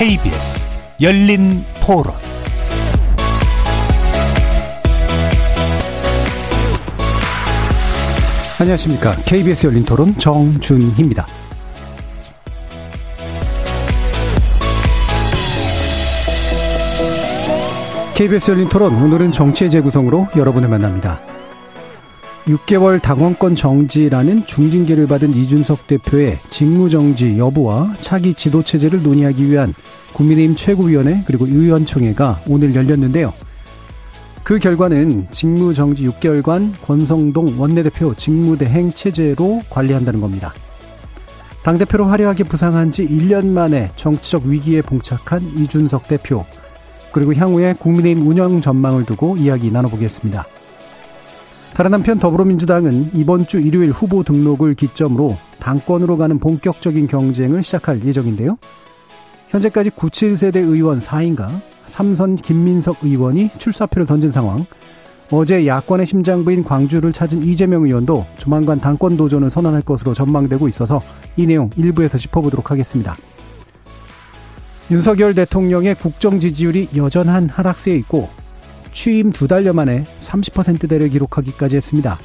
KBS 열린 토론 안녕하십니까. KBS 열린 토론 정준희입니다. KBS 열린 토론 오늘은 정치의 재구성으로 여러분을 만납니다. 6개월 당원권 정지라는 중징계를 받은 이준석 대표의 직무정지 여부와 차기 지도체제를 논의하기 위한 국민의힘 최고위원회 그리고 의원총회가 오늘 열렸는데요. 그 결과는 직무정지 6개월간 권성동 원내대표 직무대행 체제로 관리한다는 겁니다. 당대표로 화려하게 부상한 지 1년 만에 정치적 위기에 봉착한 이준석 대표, 그리고 향후에 국민의힘 운영 전망을 두고 이야기 나눠보겠습니다. 다른 한편 더불어민주당은 이번 주 일요일 후보 등록을 기점으로 당권으로 가는 본격적인 경쟁을 시작할 예정인데요. 현재까지 97세대 의원 4인가 삼선 김민석 의원이 출사표를 던진 상황. 어제 야권의 심장부인 광주를 찾은 이재명 의원도 조만간 당권 도전을 선언할 것으로 전망되고 있어서 이 내용 일부에서 짚어보도록 하겠습니다. 윤석열 대통령의 국정 지지율이 여전한 하락세에 있고 취임 두 달여 만에 30%대를 기록하기까지 했습니다.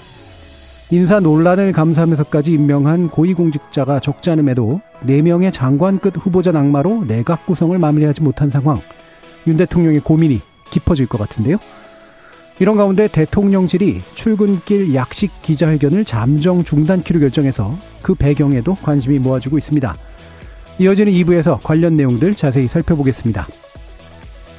인사 논란을 감수하면서까지 임명한 고위공직자가 적지 않음에도 4명의 장관급 후보자 낙마로 내각 구성을 마무리하지 못한 상황. 윤 대통령의 고민이 깊어질 것 같은데요. 이런 가운데 대통령실이 출근길 약식 기자회견을 잠정 중단키로 결정해서 그 배경에도 관심이 모아지고 있습니다. 이어지는 2부에서 관련 내용들 자세히 살펴보겠습니다.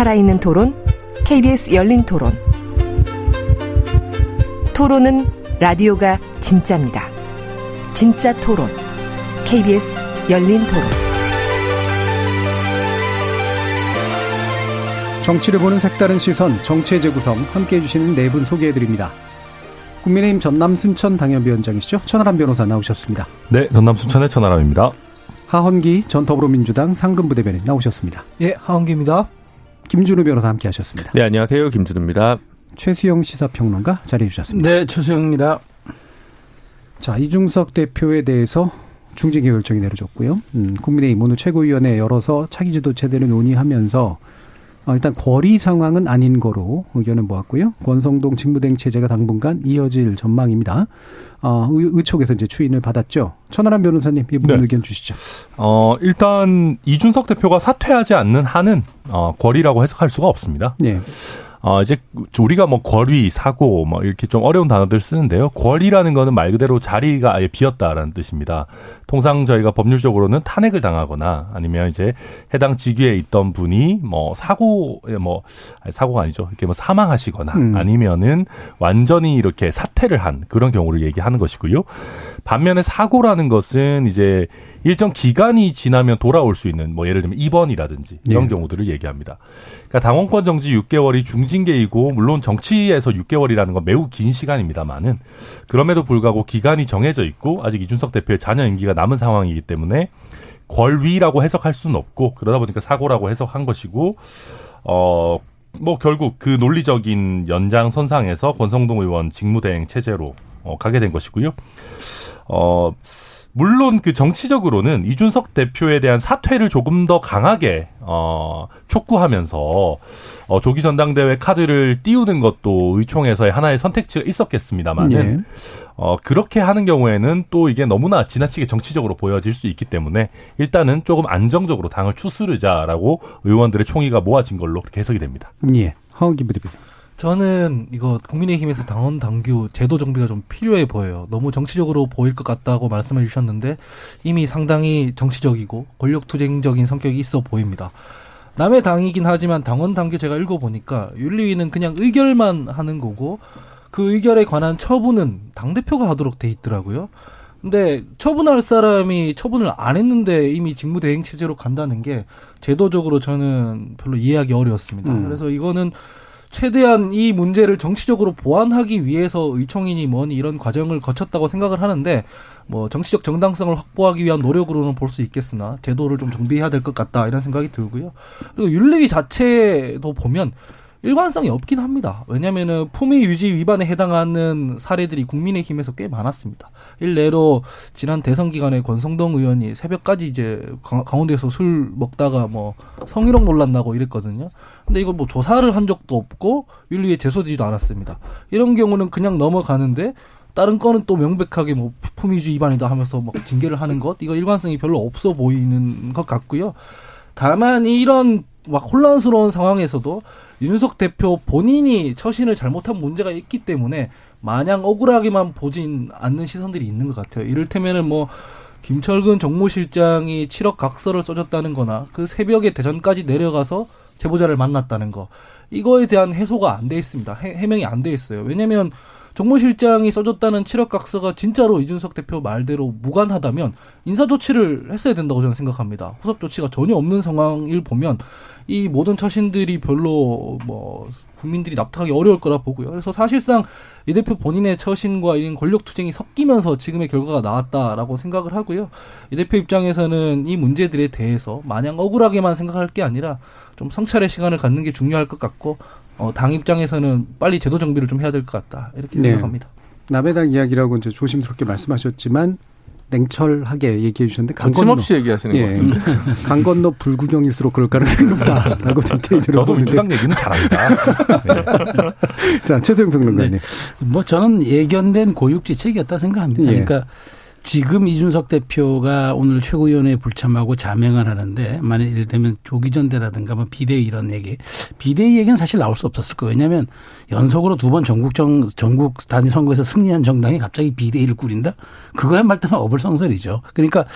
살아있는 토론, KBS 열린 토론. 토론은 라디오가 진짜입니다. 진짜 토론, KBS 열린 토론. 정치를 보는 색다른 시선, 정치의 재구성 함께 해주시는 네 분 소개해드립니다. 국민의힘 전남 순천 당협위원장이시죠? 천하람 변호사 나오셨습니다. 네, 전남 순천의 천하람입니다. 하헌기 전 더불어민주당 상근부대변인 나오셨습니다. 예, 하헌기입니다. 김준우 변호사 함께 하셨습니다. 네, 안녕하세요. 김준우입니다. 최수영 시사평론가 자리해 주셨습니다. 네, 최수영입니다. 자, 이중석 대표에 대해서 중징계 결정이 내려졌고요. 음, 국민의힘 오늘 최고위원회 열어서 차기 지도 체제를 논의하면서 어, 일단 거리 상황은 아닌 거로 의견을 모았고요. 권성동 직무대행 체제가 당분간 이어질 전망입니다. 어, 의, 촉에서 이제 추인을 받았죠. 천하람 변호사님 이 부분 네. 의견 주시죠. 어, 일단 이준석 대표가 사퇴하지 않는 한은 어, 거리라고 해석할 수가 없습니다. 네. 어, 이제 우리가 뭐 거리, 사고, 뭐 이렇게 좀 어려운 단어들 쓰는데요. 거리라는 거는 말 그대로 자리가 아예 비었다라는 뜻입니다. 통상 저희가 법률적으로는 탄핵을 당하거나 아니면 이제 해당 직위에 있던 분이 뭐 사고, 뭐, 사고가 아니죠. 이렇게 뭐 사망하시거나 음. 아니면은 완전히 이렇게 사퇴를 한 그런 경우를 얘기하는 것이고요. 반면에 사고라는 것은 이제 일정 기간이 지나면 돌아올 수 있는 뭐 예를 들면 입원이라든지 이런 네. 경우들을 얘기합니다. 그러니까 당원권 정지 6개월이 중징계이고 물론 정치에서 6개월이라는 건 매우 긴 시간입니다만은 그럼에도 불구하고 기간이 정해져 있고 아직 이준석 대표의 자녀 임기가 남은 상황이기 때문에 권위라고 해석할 수는 없고 그러다 보니까 사고라고 해석한 것이고 어. 뭐 결국 그 논리적인 연장 선상에서 권성동 의원 직무대행 체제로 어, 가게 된 것이고요. 어, 물론 그 정치적으로는 이준석 대표에 대한 사퇴를 조금 더 강하게 어 촉구하면서 어 조기 전당대회 카드를 띄우는 것도 의총에서의 하나의 선택지가 있었겠습니다만은 예. 어 그렇게 하는 경우에는 또 이게 너무나 지나치게 정치적으로 보여질 수 있기 때문에 일단은 조금 안정적으로 당을 추스르자라고 의원들의 총의가 모아진 걸로 그렇게 해석이 됩니다. 예. 허기 부대표. 저는 이거 국민의힘에서 당원 당규 제도 정비가 좀 필요해 보여요. 너무 정치적으로 보일 것 같다고 말씀해 주셨는데 이미 상당히 정치적이고 권력투쟁적인 성격이 있어 보입니다. 남의 당이긴 하지만 당원 당규 제가 읽어보니까 윤리위는 그냥 의결만 하는 거고 그 의결에 관한 처분은 당대표가 하도록 돼 있더라고요. 근데 처분할 사람이 처분을 안 했는데 이미 직무대행 체제로 간다는 게 제도적으로 저는 별로 이해하기 어려웠습니다. 음. 그래서 이거는 최대한 이 문제를 정치적으로 보완하기 위해서 의총이니 뭐니 이런 과정을 거쳤다고 생각을 하는데 뭐 정치적 정당성을 확보하기 위한 노력으로는 볼 수 있겠으나 제도를 좀 정비해야 될 것 같다 이런 생각이 들고요. 그리고 윤리위 자체도 보면 일관성이 없긴 합니다. 왜냐면은 품위 유지 위반에 해당하는 사례들이 국민의힘에서 꽤 많았습니다. 일례로 지난 대선 기간에 권성동 의원이 새벽까지 이제 강원도에서 술 먹다가 뭐 성희롱 논란 나고 이랬거든요. 근데 이걸 뭐 조사를 한 적도 없고 윤리에 제소되지도 않았습니다. 이런 경우는 그냥 넘어가는데 다른 건은 또 명백하게 뭐 품위주의 위반이다 하면서 막 징계를 하는 것 이거 일관성이 별로 없어 보이는 것 같고요. 다만 이런 막 혼란스러운 상황에서도 윤석 대표 본인이 처신을 잘못한 문제가 있기 때문에 마냥 억울하게만 보진 않는 시선들이 있는 것 같아요. 이를테면은 뭐 김철근 정무실장이 7억 각서를 써줬다는 거나 그 새벽에 대전까지 내려가서 제보자를 만났다는 거. 이거에 대한 해소가 안 돼 있습니다. 해, 명이 안 돼 있어요. 왜냐면 정무실장이 써줬다는 7억 각서가 진짜로 이준석 대표 말대로 무관하다면 인사 조치를 했어야 된다고 저는 생각합니다. 후속 조치가 전혀 없는 상황을 보면 이 모든 처신들이 별로 뭐 국민들이 납득하기 어려울 거라 보고요. 그래서 사실상 이 대표 본인의 처신과 이런 권력 투쟁이 섞이면서 지금의 결과가 나왔다라고 생각을 하고요. 이 대표 입장에서는 이 문제들에 대해서 마냥 억울하게만 생각할 게 아니라 좀 성찰의 시간을 갖는 게 중요할 것 같고 어, 당 입장에서는 빨리 제도 정비를 좀 해야 될 것 같다 이렇게 네. 생각합니다. 남의 당 이야기라고 이제 조심스럽게 말씀하셨지만 냉철하게 얘기해 주셨는데 거침없이 얘기하시는 예, 것 같은데 강 건너 불구경일수록 그럴 가능성이 높다라고 좀 개인적으로 저도 민주당 얘기는 잘합니다. 네. 자 최재형 평론가님. 네. 뭐 저는 예견된 고육지책이었다 생각합니다. 예. 그러니까 지금 이준석 대표가 오늘 최고위원회에 불참하고 자명을 하는데 만약 예를 들면 조기 전대라든가 뭐 비대위 이런 얘기 비대위 얘기는 사실 나올 수 없었을 거예요. 왜냐하면 연속으로 두 번 전국 정 전국 단위 선거에서 승리한 정당이 갑자기 비대위를 꾸린다? 그거야말로 어불성설이죠. 그러니까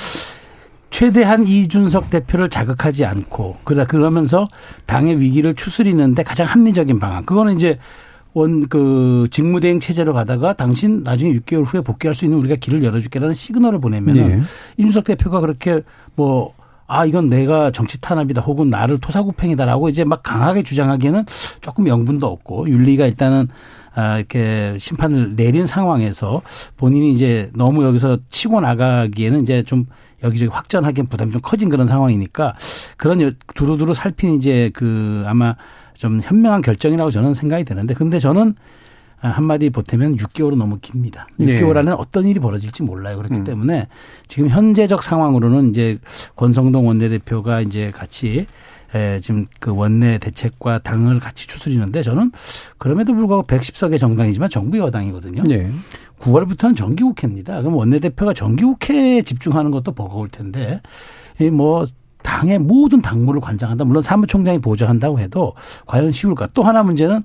최대한 이준석 대표를 자극하지 않고 그러다 그러면서 당의 위기를 추스리는데 가장 합리적인 방안. 그거는 이제 원 그 직무대행 체제로 가다가 당신 나중에 6개월 후에 복귀할 수 있는 우리가 길을 열어줄게라는 시그널을 보내면은 네. 이준석 대표가 그렇게 뭐 아, 이건 내가 정치 탄압이다 혹은 나를 토사구팽이다라고 이제 막 강하게 주장하기에는 조금 명분도 없고 윤리가 일단은 아, 이렇게 심판을 내린 상황에서 본인이 이제 너무 여기서 치고 나가기에는 이제 좀 여기저기 확전하기엔 부담이 좀 커진 그런 상황이니까 그런 두루두루 살핀 이제 그 아마 좀 현명한 결정이라고 저는 생각이 되는데 근데 저는 한마디 보태면 6개월은 너무 깁니다. 6개월 안에 어떤 일이 벌어질지 몰라요. 그렇기 음. 때문에 지금 현재적 상황으로는 이제 권성동 원내대표가 이제 같이 에, 지금 그 원내 대책과 당을 같이 추스리는데 저는 그럼에도 불구하고 110석의 정당이지만 정부 여당이거든요. 네. 9월부터는 정기국회입니다. 그럼 원내대표가 정기국회에 집중하는 것도 버거울 텐데 이뭐 당의 모든 당무를 관장한다. 물론 사무총장이 보좌한다고 해도 과연 쉬울까? 또 하나 문제는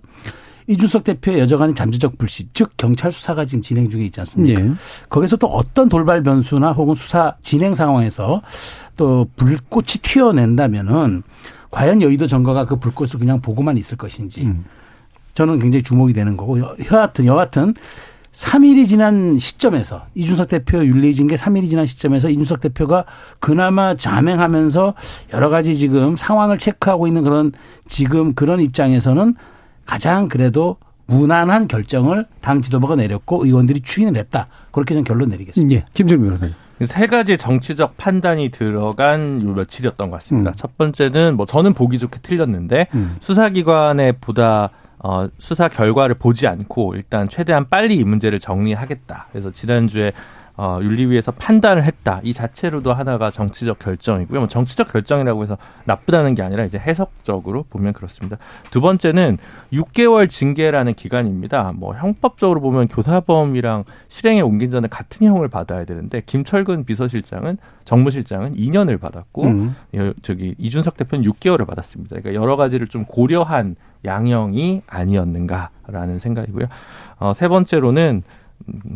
이준석 대표의 여전한 잠재적 불씨, 즉 경찰 수사가 지금 진행 중에 있지 않습니까? 네. 거기서 또 어떤 돌발 변수나 혹은 수사 진행 상황에서 또 불꽃이 튀어낸다면은 과연 여의도 정가가 그 불꽃을 그냥 보고만 있을 것인지 음. 저는 굉장히 주목이 되는 거고 여하튼 여하튼 3일이 지난 시점에서 이준석 대표 윤리징계 3일이 지난 시점에서 이준석 대표가 그나마 자맹하면서 여러 가지 지금 상황을 체크하고 있는 그런 지금 그런 입장에서는 가장 그래도 무난한 결정을 당 지도부가 내렸고 의원들이 추인을 했다. 그렇게 좀 결론 내리겠습니다. 예. 김준우 변호사님. 세 가지 정치적 판단이 들어간 요 며칠이었던 것 같습니다. 음. 첫 번째는 뭐 저는 보기 좋게 틀렸는데 음. 수사기관에 보다 어, 수사 결과를 보지 않고 일단 최대한 빨리 이 문제를 정리하겠다. 그래서 지난주에 어, 윤리위에서 판단을 했다. 이 자체로도 하나가 정치적 결정이고요. 뭐 정치적 결정이라고 해서 나쁘다는 게 아니라 이제 해석적으로 보면 그렇습니다. 두 번째는 6개월 징계라는 기간입니다. 뭐 형법적으로 보면 교사범이랑 실행에 옮긴 전에 같은 형을 받아야 되는데 김철근 비서실장은 정무실장은 2년을 받았고 음. 저기 이준석 대표는 6개월을 받았습니다. 그러니까 여러 가지를 좀 고려한 양형이 아니었는가라는 생각이고요. 어, 세 번째로는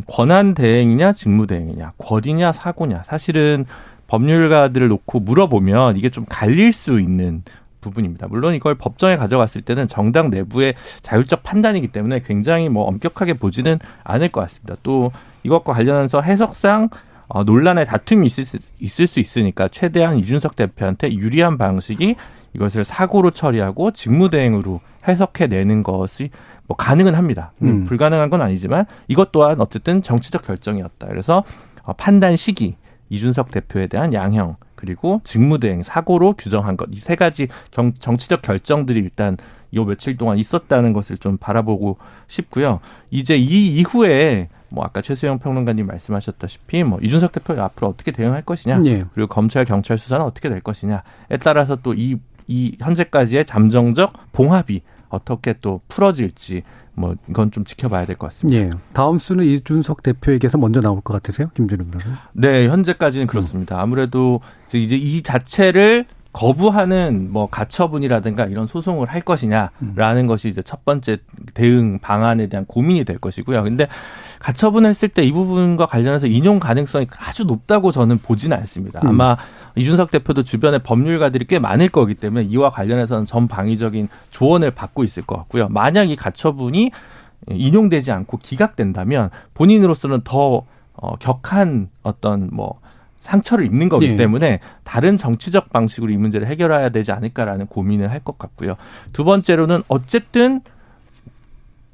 권한 대행이냐 직무 대행이냐 권이냐 사고냐 사실은 법률가들을 놓고 물어보면 이게 좀 갈릴 수 있는 부분입니다. 물론 이걸 법정에 가져갔을 때는 정당 내부의 자율적 판단이기 때문에 굉장히 뭐 엄격하게 보지는 않을 것 같습니다. 또 이것과 관련해서 해석상 어, 논란의 다툼이 있을 수, 있을 수 있으니까 최대한 이준석 대표한테 유리한 방식이 이것을 사고로 처리하고 직무대행으로 해석해내는 것이 뭐 가능은 합니다. 음. 불가능한 건 아니지만 이것 또한 어쨌든 정치적 결정이었다. 그래서 어, 판단 시기, 이준석 대표에 대한 양형, 그리고 직무대행, 사고로 규정한 것. 이 세 가지 경, 정치적 결정들이 일단 요 며칠 동안 있었다는 것을 좀 바라보고 싶고요. 이제 이 이후에 뭐 아까 최수영 평론가님 말씀하셨다시피 뭐 이준석 대표 앞으로 어떻게 대응할 것이냐 예. 그리고 검찰 경찰 수사는 어떻게 될 것이냐에 따라서 또 이 이 현재까지의 잠정적 봉합이 어떻게 또 풀어질지 뭐 이건 좀 지켜봐야 될 것 같습니다. 예. 다음 수는 이준석 대표에게서 먼저 나올 것 같으세요, 김준우 변호사? 네, 현재까지는 그렇습니다. 아무래도 이제 이 자체를 거부하는 뭐 가처분이라든가 이런 소송을 할 것이냐라는 음. 것이 이제 첫 번째 대응 방안에 대한 고민이 될 것이고요. 근데 가처분했을 때 이 부분과 관련해서 인용 가능성이 아주 높다고 저는 보지는 않습니다. 음. 아마 이준석 대표도 주변에 법률가들이 꽤 많을 거기 때문에 이와 관련해서는 전방위적인 조언을 받고 있을 것 같고요. 만약 이 가처분이 인용되지 않고 기각된다면 본인으로서는 더 어, 격한 어떤 뭐 상처를 입는 거기 예. 때문에 다른 정치적 방식으로 이 문제를 해결해야 되지 않을까라는 고민을 할 것 같고요. 두 번째로는 어쨌든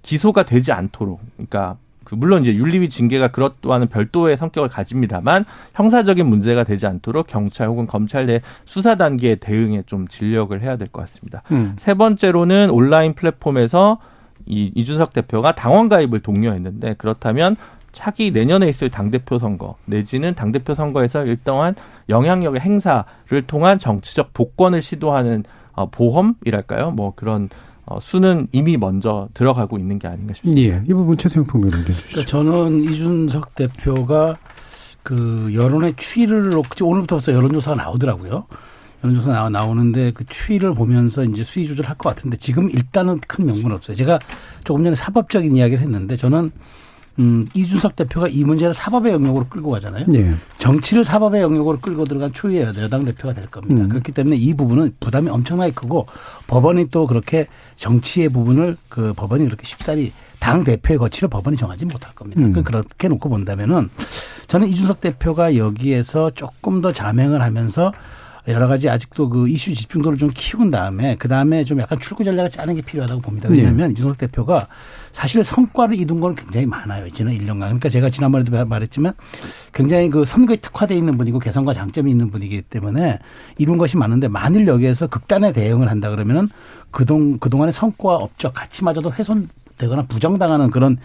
기소가 되지 않도록 그러니까 그 물론 이제 윤리위 징계가 그것과는 별도의 성격을 가집니다만 형사적인 문제가 되지 않도록 경찰 혹은 검찰 내 수사 단계의 대응에 좀 진력을 해야 될 것 같습니다. 음. 세 번째로는 온라인 플랫폼에서 이 이준석 대표가 당원 가입을 독려했는데 그렇다면 차기 내년에 있을 당대표 선거 내지는 당대표 선거에서 일정한 영향력의 행사를 통한 정치적 복권을 시도하는 어, 보험이랄까요? 뭐 그런 어, 수는 이미 먼저 들어가고 있는 게 아닌가 싶습니다. 예, 이 부분 최수영 평론가님 해주시죠. 그러니까 저는 이준석 대표가 그 여론의 추이를 놓고 오늘부터 벌써 여론조사가 나오더라고요. 여론조사 나와 나오는데 그 추이를 보면서 이제 수위 조절할 것 같은데 지금 일단은 큰 명분 없어요. 제가 조금 전에 사법적인 이야기를 했는데 저는 음, 이준석 대표가 이 문제를 사법의 영역으로 끌고 가잖아요. 네. 정치를 사법의 영역으로 끌고 들어간 초유의 여당 대표가 될 겁니다. 음. 그렇기 때문에 이 부분은 부담이 엄청나게 크고 법원이 또 그렇게 정치의 부분을 그 법원이 그렇게 쉽사리 당 대표의 거취를 법원이 정하지 못할 겁니다. 음. 그렇게 놓고 본다면은 저는 이준석 대표가 여기에서 조금 더 자명을 하면서 여러 가지 아직도 그 이슈 집중도를 좀 키운 다음에 그 다음에 좀 약간 출구 전략을 짜는 게 필요하다고 봅니다. 왜냐하면 네. 이준석 대표가 사실 성과를 이룬 건 굉장히 많아요. 지난 1년간. 그러니까 제가 지난번에도 말했지만 굉장히 그 선거에 특화되어 있는 분이고 개성과 장점이 있는 분이기 때문에 이룬 것이 많은데 만일 여기에서 극단의 대응을 한다 그러면은 그동, 그동안의 성과 업적 가치마저도 훼손되거나 부정당하는 그런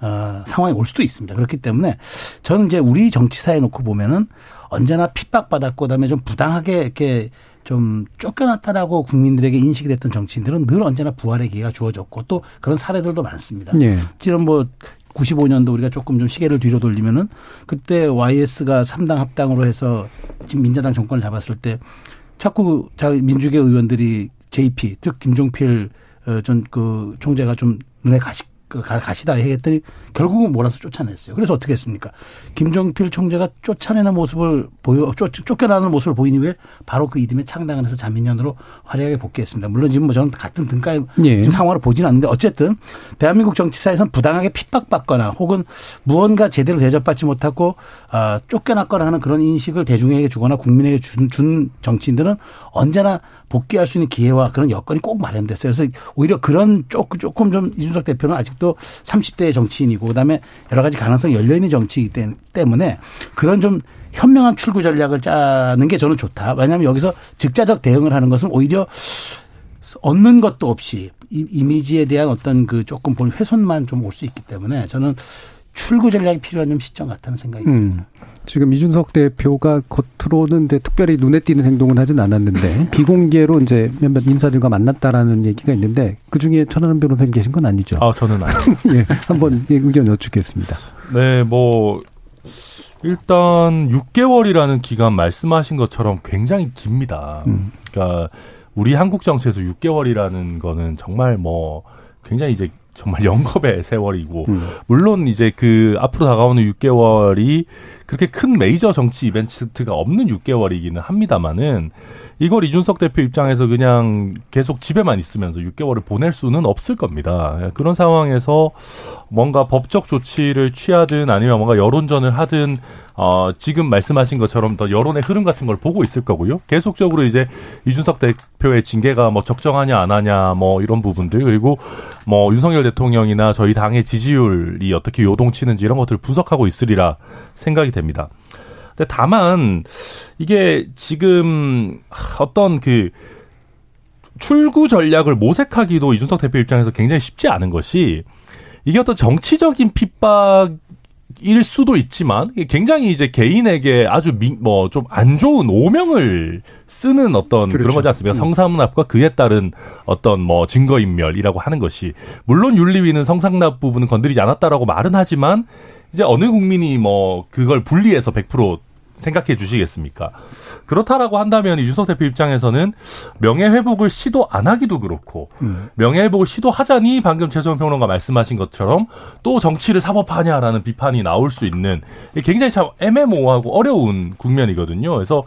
어, 상황이 올 수도 있습니다. 그렇기 때문에 저는 이제 우리 정치사에 놓고 보면은 언제나 핍박받았고 그다음에 좀 부당하게 이렇게 좀 쫓겨났다라고 국민들에게 인식이 됐던 정치인들은 늘 언제나 부활의 기회가 주어졌고 또 그런 사례들도 많습니다. 예. 지금 뭐 95년도 우리가 조금 좀 시계를 뒤로 돌리면은 그때 YS가 3당 합당으로 해서 지금 민자당 정권을 잡았을 때 자꾸 자 민주계 의원들이 JP 즉 김종필 어, 전그 총재가 좀 눈에 가시 그 가시다 했더니 결국은 몰아서 쫓아냈어요. 그래서 어떻게 했습니까? 김종필 총재가 쫓아내는 모습을 보여 쫓, 쫓겨나는 모습을 보이니 왜 바로 그 이듬해 창당을 해서 자민련으로 화려하게 복귀했습니다. 물론 지금 뭐 저는 같은 등가의 예. 지금 상황을 보지는 않는데 어쨌든 대한민국 정치사에서는 부당하게 핍박받거나 혹은 무언가 제대로 대접받지 못하고 어, 쫓겨났거나 하는 그런 인식을 대중에게 주거나 국민에게 준, 준 정치인들은 언제나 복귀할 수 있는 기회와 그런 여건이 꼭 마련됐어요. 그래서 오히려 그런 조금 조금 좀 이준석 대표는 아직도 30대의 정치인이고 그다음에 여러 가지 가능성이 열려 있는 정치이기 때문에 그런 좀 현명한 출구 전략을 짜는 게 저는 좋다. 왜냐하면 여기서 즉자적 대응을 하는 것은 오히려 얻는 것도 없이 이미지에 대한 어떤 그 조금 볼 훼손만 좀 올 수 있기 때문에 저는 출구 전략이 필요한 좀 시점 같다는 생각이 듭니다. 음. 지금 이준석 대표가 겉으로는 특별히 눈에 띄는 행동은 하진 않았는데 비공개로 이제 몇몇 인사들과 만났다라는 얘기가 있는데 그 중에 천하람 변호사님 계신 건 아니죠? 아 저는 아니요. 예, 한번 의견 여쭙겠습니다. 네, 뭐 일단 6개월이라는 기간 말씀하신 것처럼 굉장히 깁니다. 음. 그러니까 우리 한국 정치에서 6개월이라는 거는 정말 뭐 굉장히 이제 정말 영겁의 세월이고 음. 물론 이제 그 앞으로 다가오는 6개월이 그렇게 큰 메이저 정치 이벤트가 없는 6개월이기는 합니다만은 이걸 이준석 대표 입장에서 그냥 계속 집에만 있으면서 6개월을 보낼 수는 없을 겁니다. 예, 그런 상황에서 뭔가 법적 조치를 취하든 아니면 뭔가 여론전을 하든 어, 지금 말씀하신 것처럼 더 여론의 흐름 같은 걸 보고 있을 거고요. 계속적으로 이제 이준석 대표의 징계가 뭐 적정하냐 안 하냐 뭐 이런 부분들 그리고 뭐 윤석열 대통령이나 저희 당의 지지율이 어떻게 요동치는지 이런 것들을 분석하고 있으리라 생각이 됩니다. 근데 다만 이게 지금 어떤 그 출구 전략을 모색하기도 이준석 대표 입장에서 굉장히 쉽지 않은 것이 이게 어떤 정치적인 핍박 일 수도 있지만 굉장히 이제 개인에게 아주 뭐 좀 안 좋은 오명을 쓰는 어떤 그렇죠. 그런 거지 않습니까? 음. 성상납과 그에 따른 어떤 뭐 증거 인멸이라고 하는 것이 물론 윤리위는 성상납 부분은 건드리지 않았다라고 말은 하지만 이제 어느 국민이 뭐 그걸 분리해서 100% 생각해 주시겠습니까? 그렇다라고 한다면 이준석 대표 입장에서는 명예회복을 시도 안 하기도 그렇고 음. 명예회복을 시도하자니 방금 최소영 평론가 말씀하신 것처럼 또 정치를 사법하냐라는 비판이 나올 수 있는 굉장히 참 애매모호하고 어려운 국면이거든요. 그래서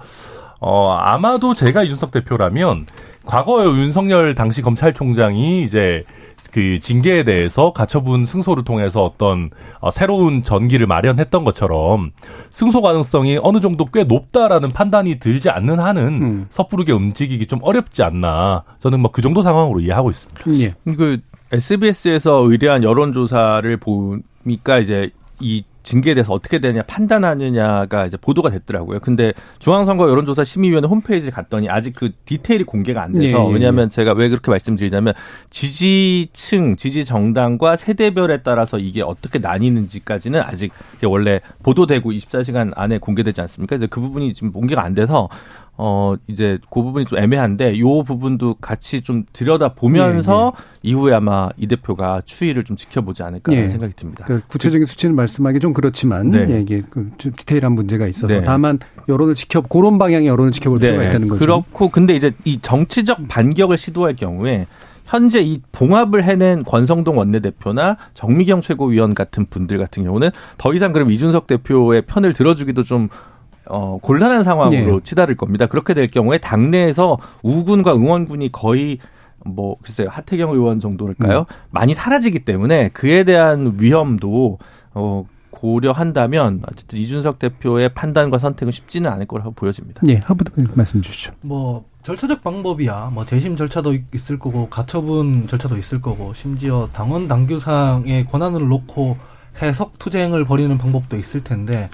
어 아마도 제가 이준석 대표라면 과거에 윤석열 당시 검찰총장이 이제 그 징계에 대해서 가처분 승소를 통해서 어떤 어, 새로운 전기를 마련했던 것처럼 승소 가능성이 어느 정도 꽤 높다라는 판단이 들지 않는 한은 음. 섣부르게 움직이기 좀 어렵지 않나 저는 뭐 그 정도 상황으로 이해하고 있습니다. 예. 그 SBS에서 의뢰한 여론조사를 보니까 이제 이 징계에 대해서 어떻게 되냐 판단하느냐가 이제 보도가 됐더라고요. 근데 중앙선거 여론조사 심의위원회 홈페이지에 갔더니 아직 그 디테일이 공개가 안 돼서 예, 예, 예. 왜냐하면 제가 왜 그렇게 말씀드리냐면 지지층, 지지 정당과 세대별에 따라서 이게 어떻게 나뉘는지까지는 아직 원래 보도되고 24시간 안에 공개되지 않습니까? 이제 그 부분이 지금 공개가 안 돼서 어 이제 그 부분이 좀 애매한데 요 부분도 같이 좀 들여다 보면서 예, 예. 이후에 아마 이 대표가 추이를 좀 지켜보지 않을까 예. 생각이 듭니다. 그 구체적인 수치는 말씀하기 좀 그렇지만 네. 예, 이게 그좀 디테일한 문제가 있어서 네. 다만 여론을 지켜 그런 방향의 여론을 지켜볼 네. 필요가 있다는 거죠. 그렇고 근데 이제 이 정치적 반격을 시도할 경우에 현재 이 봉합을 해낸 권성동 원내대표나 정미경 최고위원 같은 분들 같은 경우는 더 이상 그럼 이준석 대표의 편을 들어주기도 좀 어, 곤란한 상황으로 네. 치달을 겁니다. 그렇게 될 경우에 당내에서 우군과 응원군이 거의 뭐 글쎄요 하태경 의원 정도일까요? 음. 많이 사라지기 때문에 그에 대한 위험도 어 고려한다면 어쨌든 이준석 대표의 판단과 선택은 쉽지는 않을 거라고 보여집니다. 네, 하부도 말씀 주시죠. 뭐 절차적 방법이야 뭐 재심 절차도 있을 거고 가처분 절차도 있을 거고 심지어 당원 당규상의 권한을 놓고 해석 투쟁을 벌이는 방법도 있을 텐데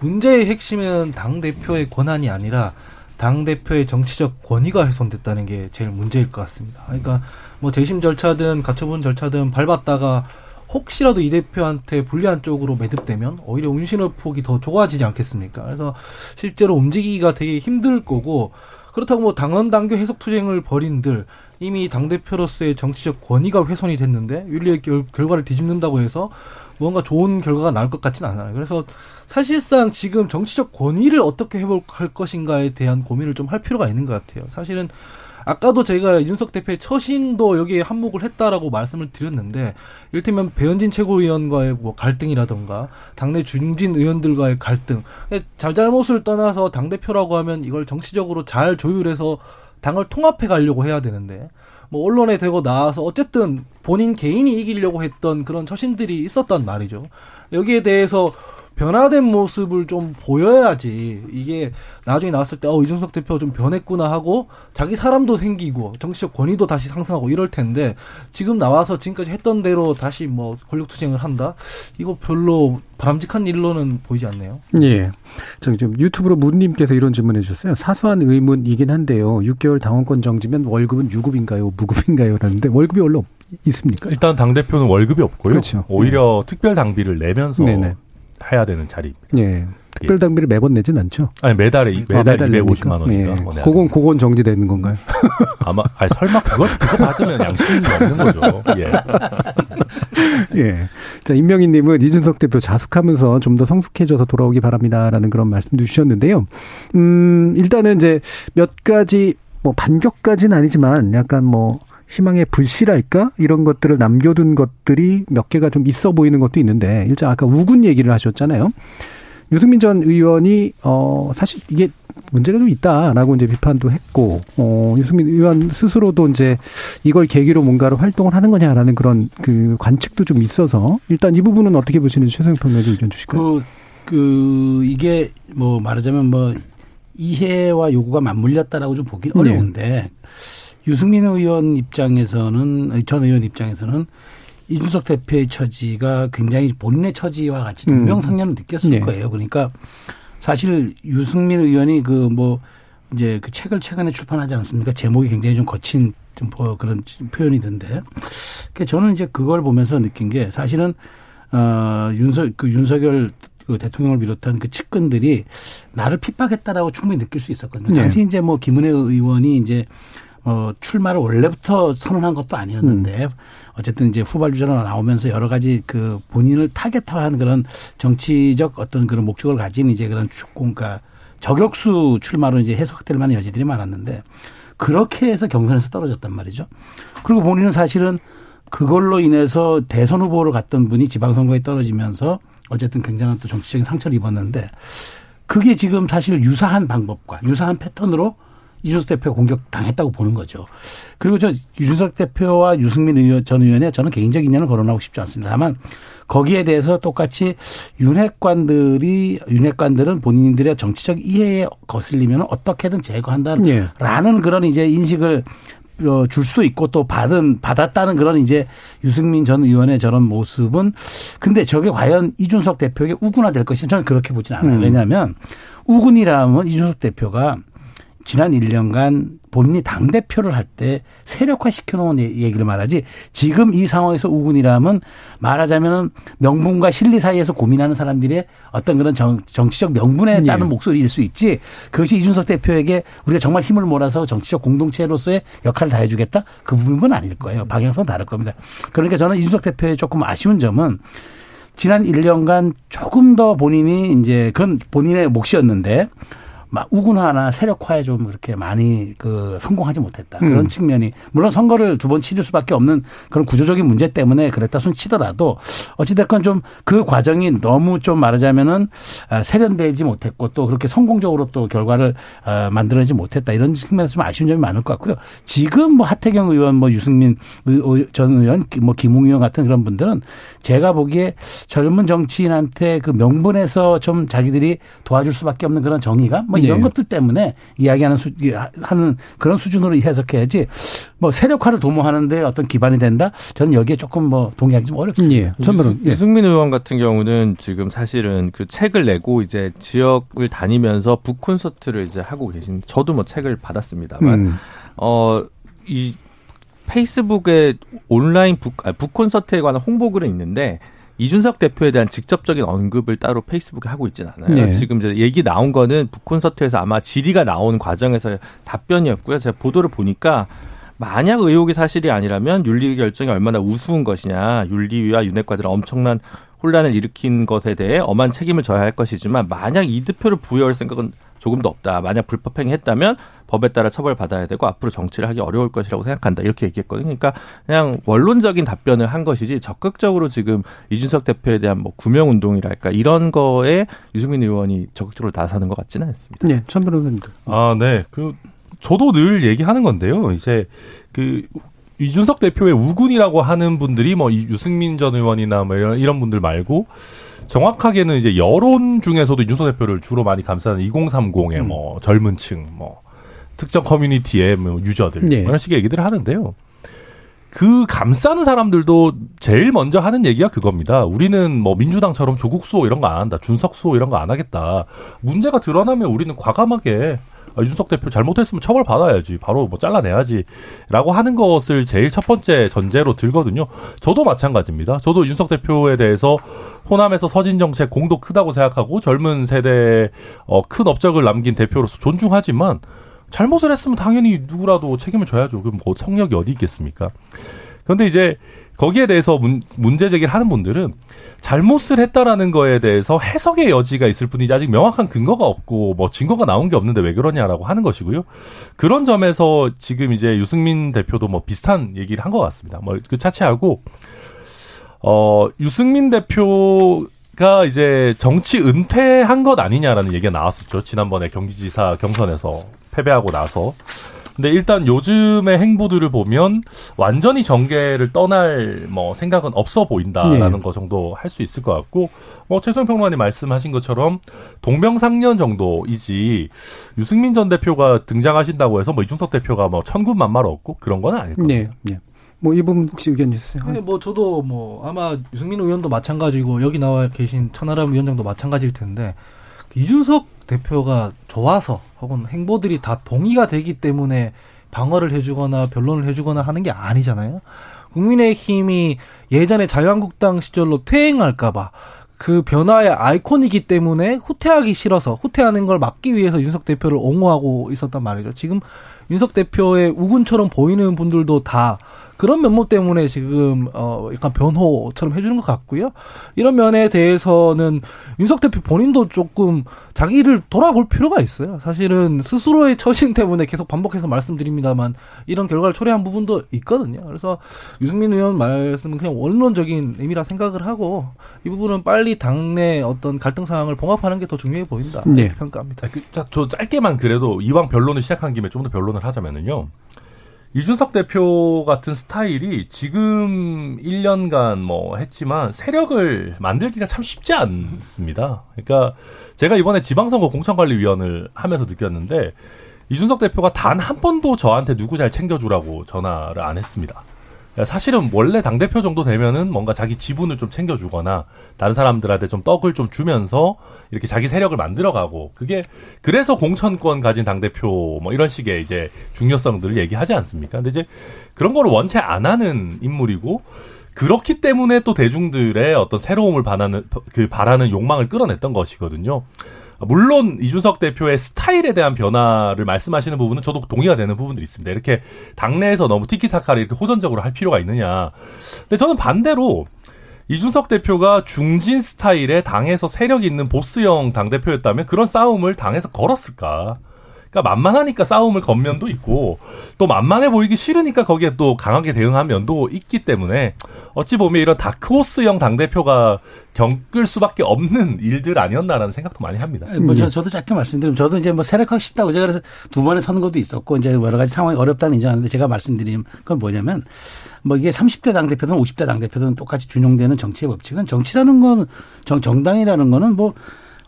문제의 핵심은 당 대표의 권한이 아니라 당 대표의 정치적 권위가 훼손됐다는 게 제일 문제일 것 같습니다. 그러니까 뭐 재심 절차든 가처분 절차든 밟았다가 혹시라도 이 대표한테 불리한 쪽으로 매듭되면 오히려 운신의 폭이 더 좁아지지 않겠습니까? 그래서 실제로 움직이기가 되게 힘들 거고 그렇다고 뭐 당원 당규 해석 투쟁을 벌인들 이미 당 대표로서의 정치적 권위가 훼손이 됐는데 윤리의 결, 결과를 뒤집는다고 해서 뭔가 좋은 결과가 나올 것 같지는 않아요. 그래서 사실상 지금 정치적 권위를 어떻게 회복할 것인가에 대한 고민을 좀 할 필요가 있는 것 같아요. 사실은 아까도 제가 이준석 대표의 처신도 여기에 한몫을 했다라고 말씀을 드렸는데 이를테면 배현진 최고위원과의 뭐 갈등이라던가 당내 중진 의원들과의 갈등 잘잘못을 떠나서 당 대표라고 하면 이걸 정치적으로 잘 조율해서 당을 통합해 가려고 해야 되는데 뭐 언론에 대고 나와서 어쨌든 본인 개인이 이기려고 했던 그런 처신들이 있었단 말이죠. 여기에 대해서 변화된 모습을 좀 보여야지 이게 나중에 나왔을 때 어 이준석 대표 좀 변했구나 하고 자기 사람도 생기고 정치적 권위도 다시 상승하고 이럴 텐데 지금 나와서 지금까지 했던 대로 다시 뭐 권력 투쟁을 한다 이거 별로 바람직한 일로는 보이지 않네요. 예. 저기 좀 유튜브로 문님께서 이런 질문해 주셨어요. 사소한 의문이긴 한데요. 6개월 당원권 정지면 월급은 유급인가요, 무급인가요? 라는데 월급이 원래 있습니까? 일단 당 대표는 월급이 없고요. 그렇죠. 오히려 네. 특별 당비를 내면서 네네. 해야 되는 자리입니다. 예. 특별 당비를 매번 내진 않죠? 아니 매달에 매달, 매달 250만 원인가? 예. 뭐 그건 그건 정지되는 건가요? 아마 아니 설마 그거 그거 받으면 양심이 없는 거죠. 예. 예. 자 임명희님은 이준석 대표 자숙하면서 좀 더 성숙해져서 돌아오기 바랍니다라는 그런 말씀도 주셨는데요. 음 일단은 이제 몇 가지 뭐 반격까지는 아니지만 약간 뭐 희망의 불씨랄까 이런 것들을 남겨둔 것들이 몇 개가 좀 있어 보이는 것도 있는데 일단 아까 우군 얘기를 하셨잖아요. 유승민 전 의원이 어 사실 이게 문제가 좀 있다라고 이제 비판도 했고 어 유승민 의원 스스로도 이제 이걸 계기로 뭔가를 활동을 하는 거냐라는 그런 그 관측도 좀 있어서 일단 이 부분은 어떻게 보시는지 최성영 평론가 의견 주실까요? 그, 그 이게 뭐 말하자면 뭐 이해와 요구가 맞물렸다라고 좀 보기 네. 어려운데 유승민 의원 입장에서는 전 의원 입장에서는 이준석 대표의 처지가 굉장히 본인의 처지와 같이 음. 동명상련을 느꼈을 네. 거예요. 그러니까 사실 유승민 의원이 그 뭐 이제 그 책을 최근에 출판하지 않았습니까? 제목이 굉장히 좀 거친 좀뭐 그런 표현이던데. 그 저는 이제 그걸 보면서 느낀 게 사실은 어 윤석 그 윤석열 그 대통령을 비롯한 그 측근들이 나를 핍박했다라고 충분히 느낄 수 있었거든요. 네. 당시 이제 뭐 김은혜 의원이 이제 어 출마를 원래부터 선언한 것도 아니었는데 음. 어쨌든 이제 후발주자로 나오면서 여러 가지 그 본인을 타겟화한 그런 정치적 어떤 그런 목적을 가진 이제 그런 축공가 저격수 출마로 이제 해석될 만한 여지들이 많았는데 그렇게 해서 경선에서 떨어졌단 말이죠. 그리고 본인은 사실은 그걸로 인해서 대선 후보로 갔던 분이 지방선거에 떨어지면서 어쨌든 굉장한 또 정치적인 상처를 입었는데 그게 지금 사실 유사한 방법과 유사한 패턴으로 이준석 대표가 공격 당했다고 보는 거죠. 그리고 저 이준석 대표와 유승민 의원 전 의원의 저는 개인적 인연을 거론하고 싶지 않습니다. 다만 거기에 대해서 똑같이 윤핵관들이 윤핵관들은 본인들의 정치적 이해에 거슬리면 어떻게든 제거한다라는 예. 그런 이제 인식을 어, 줄 수도 있고 또 받은 받았다는 그런 이제 유승민 전 의원의 저런 모습은 근데 저게 과연 이준석 대표에게 우군화 될 것이 저는 그렇게 보지는 않아요. 음. 왜냐하면 우군이라면 이준석 대표가 지난 1년간 본인이 당대표를 할 때 세력화 시켜놓은 얘기를 말하지 지금 이 상황에서 우군이라면 말하자면은 명분과 실리 사이에서 고민하는 사람들의 어떤 그런 정, 정치적 명분에 예. 따른 예. 목소리일 수 있지 그것이 이준석 대표에게 우리가 정말 힘을 몰아서 정치적 공동체로서의 역할을 다해주겠다 그 부분은 아닐 거예요. 방향성 다를 겁니다. 그러니까 저는 이준석 대표의 조금 아쉬운 점은 지난 1년간 조금 더 본인이 이제 그건 본인의 몫이었는데 막 우군화나 세력화에 좀 그렇게 많이 그 성공하지 못했다. 그런 음. 측면이 물론 선거를 두 번 치를 수밖에 없는 그런 구조적인 문제 때문에 그랬다 손 치더라도 어찌됐건 좀 그 과정이 너무 좀 말하자면은 아, 세련되지 못했고 또 그렇게 성공적으로 또 결과를 아, 만들어내지 못했다 이런 측면에서 좀 아쉬운 점이 많을 것 같고요. 지금 뭐 하태경 의원 뭐 유승민 전 의원 뭐 김웅 의원 같은 그런 분들은 제가 보기에 젊은 정치인한테 그 명분에서 좀 자기들이 도와줄 수밖에 없는 그런 정의가 뭐 이런 네. 것들 때문에 이야기하는 수, 하는 그런 수준으로 해석해야지 뭐 세력화를 도모하는데 어떤 기반이 된다? 저는 여기에 조금 뭐 동의하기 좀 어렵습니다. 예. 전문은 예. 유승민 의원 같은 경우는 지금 사실은 그 책을 내고 이제 지역을 다니면서 북 콘서트를 이제 하고 계신 저도 뭐 책을 받았습니다만 음. 어이 페이스북에 온라인 북, 아, 북 콘서트에 관한 홍보글은 있는데 이준석 대표에 대한 직접적인 언급을 따로 페이스북에 하고 있지는 않아요. 네. 지금 이제 얘기 나온 거는 북콘서트에서 아마 질의가 나온 과정에서 답변이었고요. 제가 보도를 보니까 만약 의혹이 사실이 아니라면 윤리 결정이 얼마나 우스운 것이냐, 윤리위와 윤핵과들은 엄청난 혼란을 일으킨 것에 대해 엄한 책임을 져야 할 것이지만 만약 이 득표를 부여할 생각은 조금도 없다. 만약 불법행위했다면 법에 따라 처벌받아야 되고 앞으로 정치를 하기 어려울 것이라고 생각한다. 이렇게 얘기했거든요. 그러니까 그냥 원론적인 답변을 한 것이지 적극적으로 지금 이준석 대표에 대한 뭐 구명 운동이랄까 이런 거에 유승민 의원이 적극적으로 나서는 것 같지는 않습니다. 네, 천 변호사님도. 아, 네. 그 저도 늘 얘기하는 건데요. 이제 그 이준석 대표의 우군이라고 하는 분들이 뭐 유승민 전 의원이나 뭐 이런, 이런 분들 말고 정확하게는 이제 여론 중에서도 이준석 대표를 주로 많이 감싸는 2030의 음. 뭐 젊은 층, 뭐 특정 커뮤니티의 뭐 유저들 네. 이런 식의 얘기들을 하는데요. 그 감싸는 사람들도 제일 먼저 하는 얘기가 그겁니다. 우리는 뭐 민주당처럼 조국 수호 이런 거 안 한다. 준석 수호 이런 거 안 하겠다. 문제가 드러나면 우리는 과감하게 아, 윤석 대표 잘못했으면 처벌 받아야지. 바로 뭐 잘라내야지.라고 하는 것을 제일 첫 번째 전제로 들거든요. 저도 마찬가지입니다. 저도 윤석 대표에 대해서 호남에서 서진 정책 공도 크다고 생각하고 젊은 세대에 어, 큰 업적을 남긴 대표로서 존중하지만 잘못을 했으면 당연히 누구라도 책임을 져야죠. 그럼 뭐 성력이 어디 있겠습니까? 그런데 이제 거기에 대해서 문, 문제 제기를 하는 분들은 잘못을 했다라는 거에 대해서 해석의 여지가 있을 뿐이지 아직 명확한 근거가 없고 뭐 증거가 나온 게 없는데 왜 그러냐라고 하는 것이고요. 그런 점에서 지금 이제 유승민 대표도 뭐 비슷한 얘기를 한 것 같습니다. 뭐 그 차치하고 어 유승민 대표 가 이제 정치 은퇴한 것 아니냐라는 얘기가 나왔었죠. 지난번에 경기지사 경선에서 패배하고 나서. 근데 일단 요즘의 행보들을 보면 완전히 정계를 떠날 뭐 생각은 없어 보인다라는 네. 거 정도 할 수 있을 것 같고 뭐 최성 평론가님 말씀하신 것처럼 동명상련 정도이지 유승민 전 대표가 등장하신다고 해서 뭐 이준석 대표가 뭐 천군만말 없고 그런 건 아닐 거예요. 네. 네. 뭐이 부분 혹시 의견 있으세요? 네, 뭐 저도 뭐 아마 유승민 의원도 마찬가지고 여기 나와 계신 천하람 위원장도 마찬가지일 텐데 이준석 대표가 좋아서 혹은 행보들이 다 동의가 되기 때문에 방어를 해주거나 변론을 해주거나 하는 게 아니잖아요. 국민의힘이 예전에 자유한국당 시절로 퇴행할까봐 그 변화의 아이콘이기 때문에 후퇴하기 싫어서 후퇴하는 걸 막기 위해서 윤석 대표를 옹호하고 있었단 말이죠. 지금 윤석 대표의 우군처럼 보이는 분들도 다 그런 면모 때문에 지금 어 약간 변호처럼 해주는 것 같고요. 이런 면에 대해서는 윤석 대표 본인도 조금 자기를 돌아볼 필요가 있어요. 사실은 스스로의 처신 때문에 계속 반복해서 말씀드립니다만 이런 결과를 초래한 부분도 있거든요. 그래서 유승민 의원 말씀은 그냥 원론적인 의미라 생각을 하고 이 부분은 빨리 당내 어떤 갈등 상황을 봉합하는 게 더 중요해 보인다. 네. 평가합니다. 그, 저 짧게만 그래도 이왕 변론을 시작한 김에 좀 더 변론 을 하자면은요. 이준석 대표 같은 스타일이 지금 1년간 뭐 했지만 세력을 만들기가 참 쉽지 않습니다. 그러니까 제가 이번에 지방선거 공천관리위원을 하면서 느꼈는데 이준석 대표가 단 한 번도 저한테 누구 잘 챙겨주라고 전화를 안 했습니다. 사실은 원래 당 대표 정도 되면은 뭔가 자기 지분을 좀 챙겨주거나 다른 사람들한테 좀 떡을 좀 주면서 이렇게 자기 세력을 만들어가고 그게 그래서 공천권 가진 당 대표 뭐 이런 식의 이제 중요성들을 얘기하지 않습니까? 근데 이제 그런 거를 원체 안 하는 인물이고 그렇기 때문에 또 대중들의 어떤 새로움을 바라는 그 바라는 욕망을 끌어냈던 것이거든요. 물론 이준석 대표의 스타일에 대한 변화를 말씀하시는 부분은 저도 동의가 되는 부분들이 있습니다. 이렇게 당내에서 너무 티키타카를 이렇게 호전적으로 할 필요가 있느냐. 근데 저는 반대로 이준석 대표가 중진 스타일의 당에서 세력 있는 보스형 당대표였다면 그런 싸움을 당에서 걸었을까? 그러니까 만만하니까 싸움을 건 면도 있고 또 만만해 보이기 싫으니까 거기에 또 강하게 대응한 면도 있기 때문에 어찌 보면 이런 다크호스형 당대표가 겪을 수밖에 없는 일들 아니었나라는 생각도 많이 합니다. 뭐 저, 저도 짧게 말씀드리면 저도 이제 뭐 세력하고 싶다고 제가 그래서 두 번의 선거도 있었고 이제 여러 가지 상황이 어렵다는 인정하는데 제가 말씀드린 건 뭐냐면 뭐 이게 30대 당대표든 50대 당대표든 똑같이 준용되는 정치의 법칙은 정치라는 건 정, 정당이라는 거는 뭐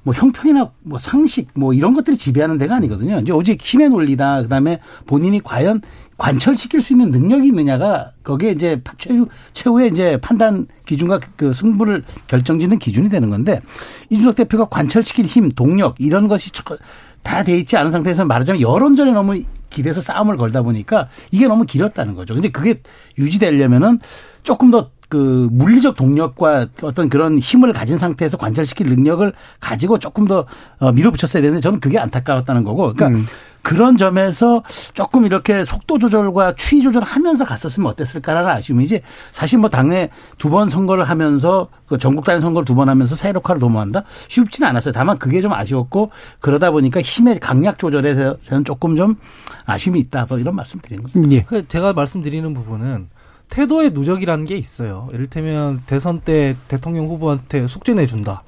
뭐 형평이나 뭐 상식 뭐 이런 것들이 지배하는 데가 아니거든요. 이제 오직 힘의 논리다. 그다음에 본인이 과연 관철시킬 수 있는 능력이 있느냐가 거기에 이제 최후, 최후의 이제 판단 기준과 그 승부를 결정짓는 기준이 되는 건데 이준석 대표가 관철시킬 힘, 동력 이런 것이 다 돼 있지 않은 상태에서 말하자면 여론전에 너무 기대서 싸움을 걸다 보니까 이게 너무 길었다는 거죠. 근데 그게 유지되려면은 조금 더 그 물리적 동력과 어떤 그런 힘을 가진 상태에서 관찰시킬 능력을 가지고 조금 더 어, 밀어붙였어야 되는데 저는 그게 안타까웠다는 거고. 그러니까 음. 그런 점에서 조금 이렇게 속도 조절과 추이 조절하면서 갔었으면 어땠을까라는 아쉬움이지 사실 뭐 당내 두 번 선거를 하면서 그 전국 단위 선거를 두 번 하면서 세력화를 도모한다 쉽지는 않았어요. 다만 그게 좀 아쉬웠고 그러다 보니까 힘의 강약 조절에서는 조금 좀 아쉬움이 있다. 뭐 이런 말씀 드리는 거죠. 예. 그 제가 말씀드리는 부분은 태도의 누적이라는 게 있어요. 이를테면 대선 때 대통령 후보한테 숙제 내준다.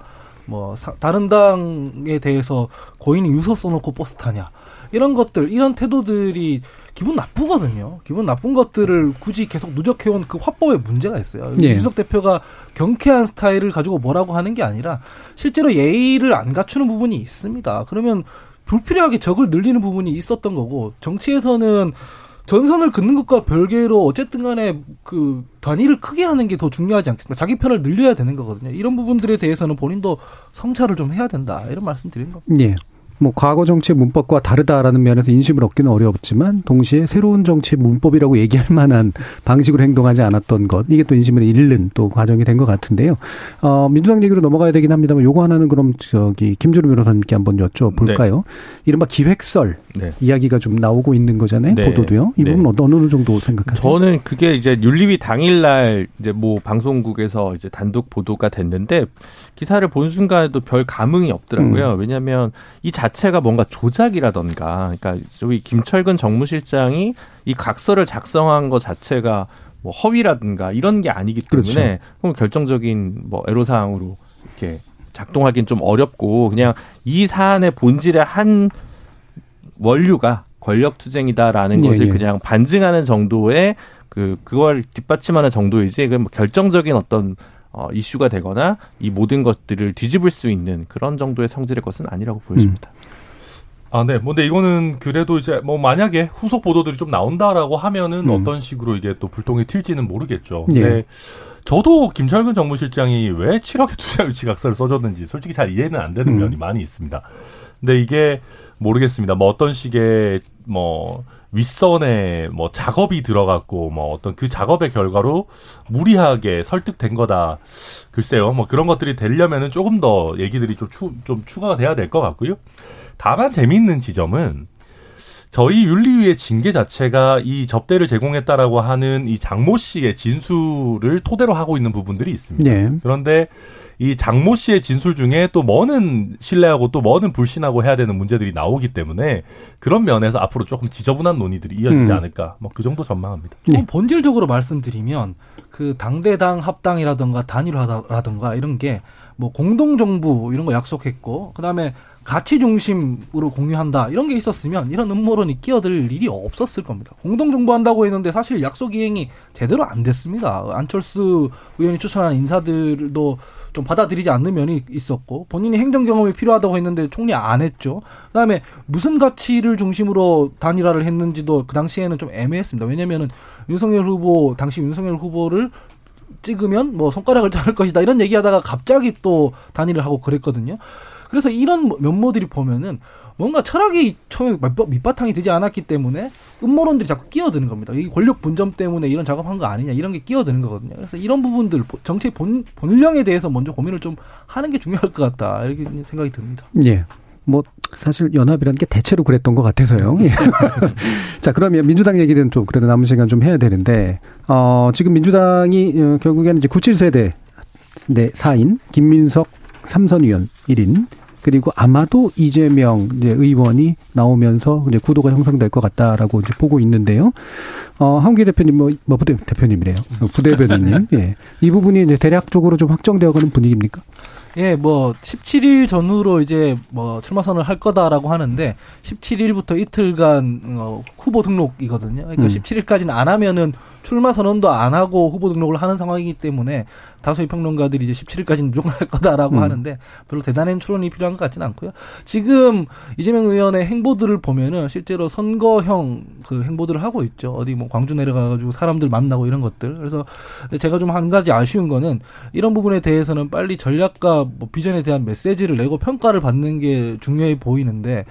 뭐 사, 다른 당에 대해서 고인이 유서 써놓고 버스 타냐. 이런 것들, 이런 태도들이 기분 나쁘거든요. 기분 나쁜 것들을 굳이 계속 누적해온 그 화법에 문제가 있어요. 예. 유석 대표가 경쾌한 스타일을 가지고 뭐라고 하는 게 아니라 실제로 예의를 안 갖추는 부분이 있습니다. 그러면 불필요하게 적을 늘리는 부분이 있었던 거고 정치에서는 전선을 긋는 것과 별개로 어쨌든 간에 그 단위를 크게 하는 게 더 중요하지 않겠습니까? 자기 편을 늘려야 되는 거거든요. 이런 부분들에 대해서는 본인도 성찰을 좀 해야 된다. 이런 말씀 드리는 겁니다. 예. 뭐 과거 정치의 문법과 다르다라는 면에서 인심을 얻기는 어렵지만 동시에 새로운 정치의 문법이라고 얘기할 만한 방식으로 행동하지 않았던 것 이게 또 인심을 잃는 또 과정이 된 것 같은데요. 어, 민주당 얘기로 넘어가야 되긴 합니다만 요거 하나는 그럼 저기 김주루 변호사님께 한번 여쭤볼까요? 네. 이른바 기획설 네. 이야기가 좀 나오고 있는 거잖아요. 네. 보도도요. 이 부분 네. 어느 정도 생각하세요? 저는 그게 이제 윤리위 당일날 이제 뭐 방송국에서 이제 단독 보도가 됐는데 기사를 본 순간에도 별 감흥이 없더라고요. 음. 왜냐하면 이 자체가 뭔가 조작이라던가, 그러니까 저기 김철근 정무실장이 이 각서를 작성한 것 자체가 뭐 허위라든가 이런 게 아니기 때문에 그렇죠. 그럼 결정적인 뭐 애로사항으로 이렇게 작동하기는 좀 어렵고 그냥 이 사안의 본질의 한 원류가 권력 투쟁이다라는 예, 것을 예. 그냥 반증하는 정도의 그 그걸 뒷받침하는 정도이지 그 결정적인 어떤 어, 이슈가 되거나 이 모든 것들을 뒤집을 수 있는 그런 정도의 성질의 것은 아니라고 보여집니다. 음. 아, 네. 뭐, 근데 이거는 그래도 이제 뭐 만약에 후속 보도들이 좀 나온다라고 하면은 음. 어떤 식으로 이게 또 불똥이 튈지는 모르겠죠. 예. 근데 저도 김철근 정무실장이 왜 7억의 투자 유치 각서를 써줬는지 솔직히 잘 이해는 안 되는 음. 면이 많이 있습니다. 근데 이게 모르겠습니다. 뭐 어떤 식의 뭐 윗선에 뭐 작업이 들어갔고 뭐 어떤 그 작업의 결과로 무리하게 설득된 거다. 글쎄요. 뭐 그런 것들이 되려면은 조금 더 얘기들이 좀, 추, 좀 추가가 돼야 될 것 같고요. 다만 재미있는 지점은 저희 윤리위의 징계 자체가 이 접대를 제공했다라고 하는 이 장모 씨의 진술을 토대로 하고 있는 부분들이 있습니다. 네. 그런데 이 장모 씨의 진술 중에 또 뭐는 신뢰하고 또 뭐는 불신하고 해야 되는 문제들이 나오기 때문에 그런 면에서 앞으로 조금 지저분한 논의들이 이어지지 음. 않을까 뭐 그 정도 전망합니다. 네. 본질적으로 말씀드리면 그 당대당 합당이라든가 단일화라든가 이런 게 뭐 공동정부 이런 거 약속했고 그다음에 가치 중심으로 공유한다 이런 게 있었으면 이런 음모론이 끼어들 일이 없었을 겁니다. 공동 정부한다고 했는데 사실 약속 이행이 제대로 안 됐습니다. 안철수 의원이 추천한 인사들도 좀 받아들이지 않는 면이 있었고 본인이 행정 경험이 필요하다고 했는데 총리 안 했죠. 그다음에 무슨 가치를 중심으로 단일화를 했는지도 그 당시에는 좀 애매했습니다. 왜냐면은 윤석열 후보 당시 윤석열 후보를 찍으면 뭐 손가락을 자를 것이다 이런 얘기하다가 갑자기 또 단일을 하고 그랬거든요. 그래서 이런 면모들이 보면은 뭔가 철학이 처음에 밑바탕이 되지 않았기 때문에 음모론들이 자꾸 끼어드는 겁니다. 이 권력 분점 때문에 이런 작업한 거 아니냐 이런 게 끼어드는 거거든요. 그래서 이런 부분들 정책 본 본령에 대해서 먼저 고민을 좀 하는 게 중요할 것 같다 이렇게 생각이 듭니다. 예. 뭐 사실 연합이라는 게 대체로 그랬던 것 같아서요. 예. 자 그러면 민주당 얘기는 좀 그래도 남은 시간 좀 해야 되는데 어 지금 민주당이 어, 결국에는 이제 97세대 네, 4인 김민석 삼선 의원 1인 그리고 아마도 이재명 이제 의원이 나오면서 이제 구도가 형성될 것 같다라고 이제 보고 있는데요. 어, 한기 대표님 뭐, 뭐 부대 대표님이래요. 부대변인님. 예. 이 부분이 이제 대략적으로 좀 확정되어 가는 분위기입니까? 예, 뭐 17일 전후로 이제 뭐 출마 선을 할 거다라고 하는데 17일부터 이틀간 어, 후보 등록이거든요. 그러니까 음. 17일까지는 안 하면은 출마 선언도 안 하고 후보 등록을 하는 상황이기 때문에 다수의 평론가들이 이제 17일까지는 무조건 할 거다라고 음. 하는데 별로 대단한 추론이 필요한 것 같지는 않고요. 지금 이재명 의원의 행보들을 보면은 실제로 선거형 그 행보들을 하고 있죠. 어디 뭐 광주 내려가가지고 사람들 만나고 이런 것들. 그래서 제가 좀 한 가지 아쉬운 거는 이런 부분에 대해서는 빨리 전략 과뭐 비전에 대한 메시지를 내고 평가를 받는 게 중요해 보이는데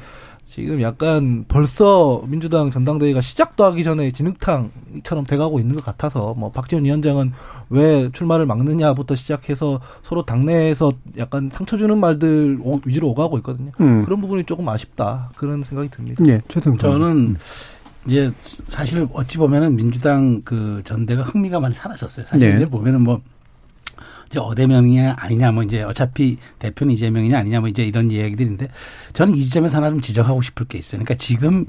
지금 약간 벌써 민주당 전당대회가 시작도 하기 전에 진흙탕처럼 돼가고 있는 것 같아서 뭐 박지원 위원장은 왜 출마를 막느냐부터 시작해서 서로 당내에서 약간 상처 주는 말들 위주로 오가고 있거든요. 음. 그런 부분이 조금 아쉽다 그런 생각이 듭니다. 예, 최승 저는 음. 이제 사실 어찌 보면은 민주당 그 전대가 흥미가 많이 사라졌어요. 사실 네. 이제 보면은 뭐 이제 어대명이냐 아니냐 뭐 이제 어차피 대표는 이재명이냐 아니냐 뭐 이제 이런 이야기들인데 저는 이 지점에서 하나 좀 지적하고 싶을 게 있어요. 그러니까 지금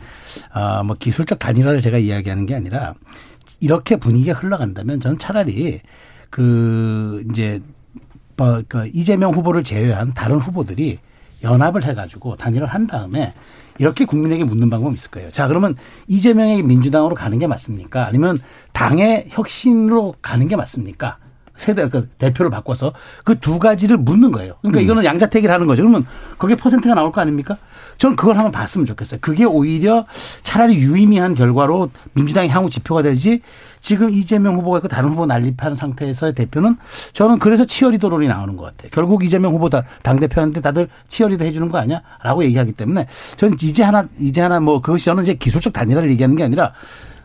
아뭐 기술적 단일화를 제가 이야기하는 게 아니라 이렇게 분위기가 흘러간다면 저는 차라리 그 이제 뭐그 이재명 후보를 제외한 다른 후보들이 연합을 해가지고 단일화를 한 다음에 이렇게 국민에게 묻는 방법이 있을 거예요. 자, 그러면 이재명에게 민주당으로 가는 게 맞습니까? 아니면 당의 혁신으로 가는 게 맞습니까? 세대 그 대표를 바꿔서 그 두 가지를 묻는 거예요. 그러니까 음. 이거는 양자택일 하는 거죠. 그러면 거기에 퍼센트가 나올 거 아닙니까? 저는 그걸 한번 봤으면 좋겠어요. 그게 오히려 차라리 유의미한 결과로 민주당의 향후 지표가 되지 지금 이재명 후보가 있고 다른 후보 난립하는 상태에서의 대표는 저는 그래서 치어리더론이 나오는 것 같아요. 결국 이재명 후보다 당대표한테 다들 치어리더 해주는 거 아니야? 라고 얘기하기 때문에 저는 이제 하나, 이제 하나 뭐 그것이 저는 이제 기술적 단일화를 얘기하는 게 아니라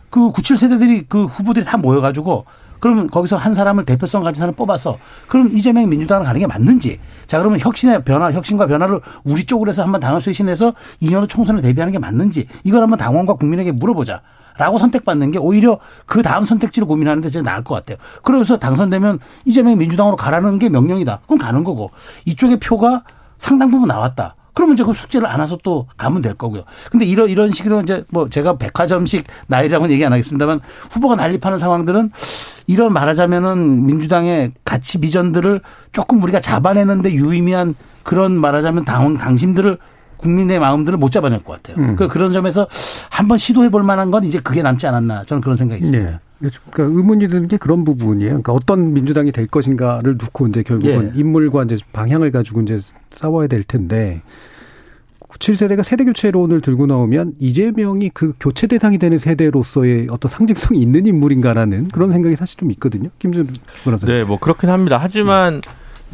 그 97세대들이 그 후보들이 다 모여가지고 그러면 거기서 한 사람을 대표성 가진 사람 뽑아서 그럼 이재명이 민주당을 가는 게 맞는지 자 그러면 혁신의 변화 혁신과 변화를 우리 쪽으로 해서 한번 당을 쇄신해서 2년 후 총선을 대비하는 게 맞는지 이걸 한번 당원과 국민에게 물어보자. 라고 선택받는 게 오히려 그 다음 선택지를 고민하는 데 제가 나을 것 같아요. 그래서 당선되면 이재명이 민주당으로 가라는 게 명령이다. 그럼 가는 거고 이쪽의 표가 상당 부분 나왔다. 그러면 이제 그 숙제를 안 와서 또 가면 될 거고요. 근데 이런 이런 식으로 이제 뭐 제가 백화점식 나이라고는 얘기 안 하겠습니다만 후보가 난립하는 상황들은 이런 말하자면은 민주당의 가치 비전들을 조금 우리가 잡아내는데 유의미한 그런 말하자면 당, 당심들을 국민의 마음들을 못 잡아낼 것 같아요. 음. 그 그런 점에서 한번 시도해 볼 만한 건 이제 그게 남지 않았나 저는 그런 생각이 있습니다. 네. 그러니까 의문이 드는 게 그런 부분이에요. 그러니까 어떤 민주당이 될 것인가를 놓고 이제 결국은 예. 인물과 이제 방향을 가지고 이제 싸워야 될 텐데 97세대가 세대 교체론을 들고 나오면 이재명이 그 교체 대상이 되는 세대로서의 어떤 상징성이 있는 인물인가라는 그런 생각이 사실 좀 있거든요. 김준 변호사. 네, 뭐 그렇긴 합니다. 하지만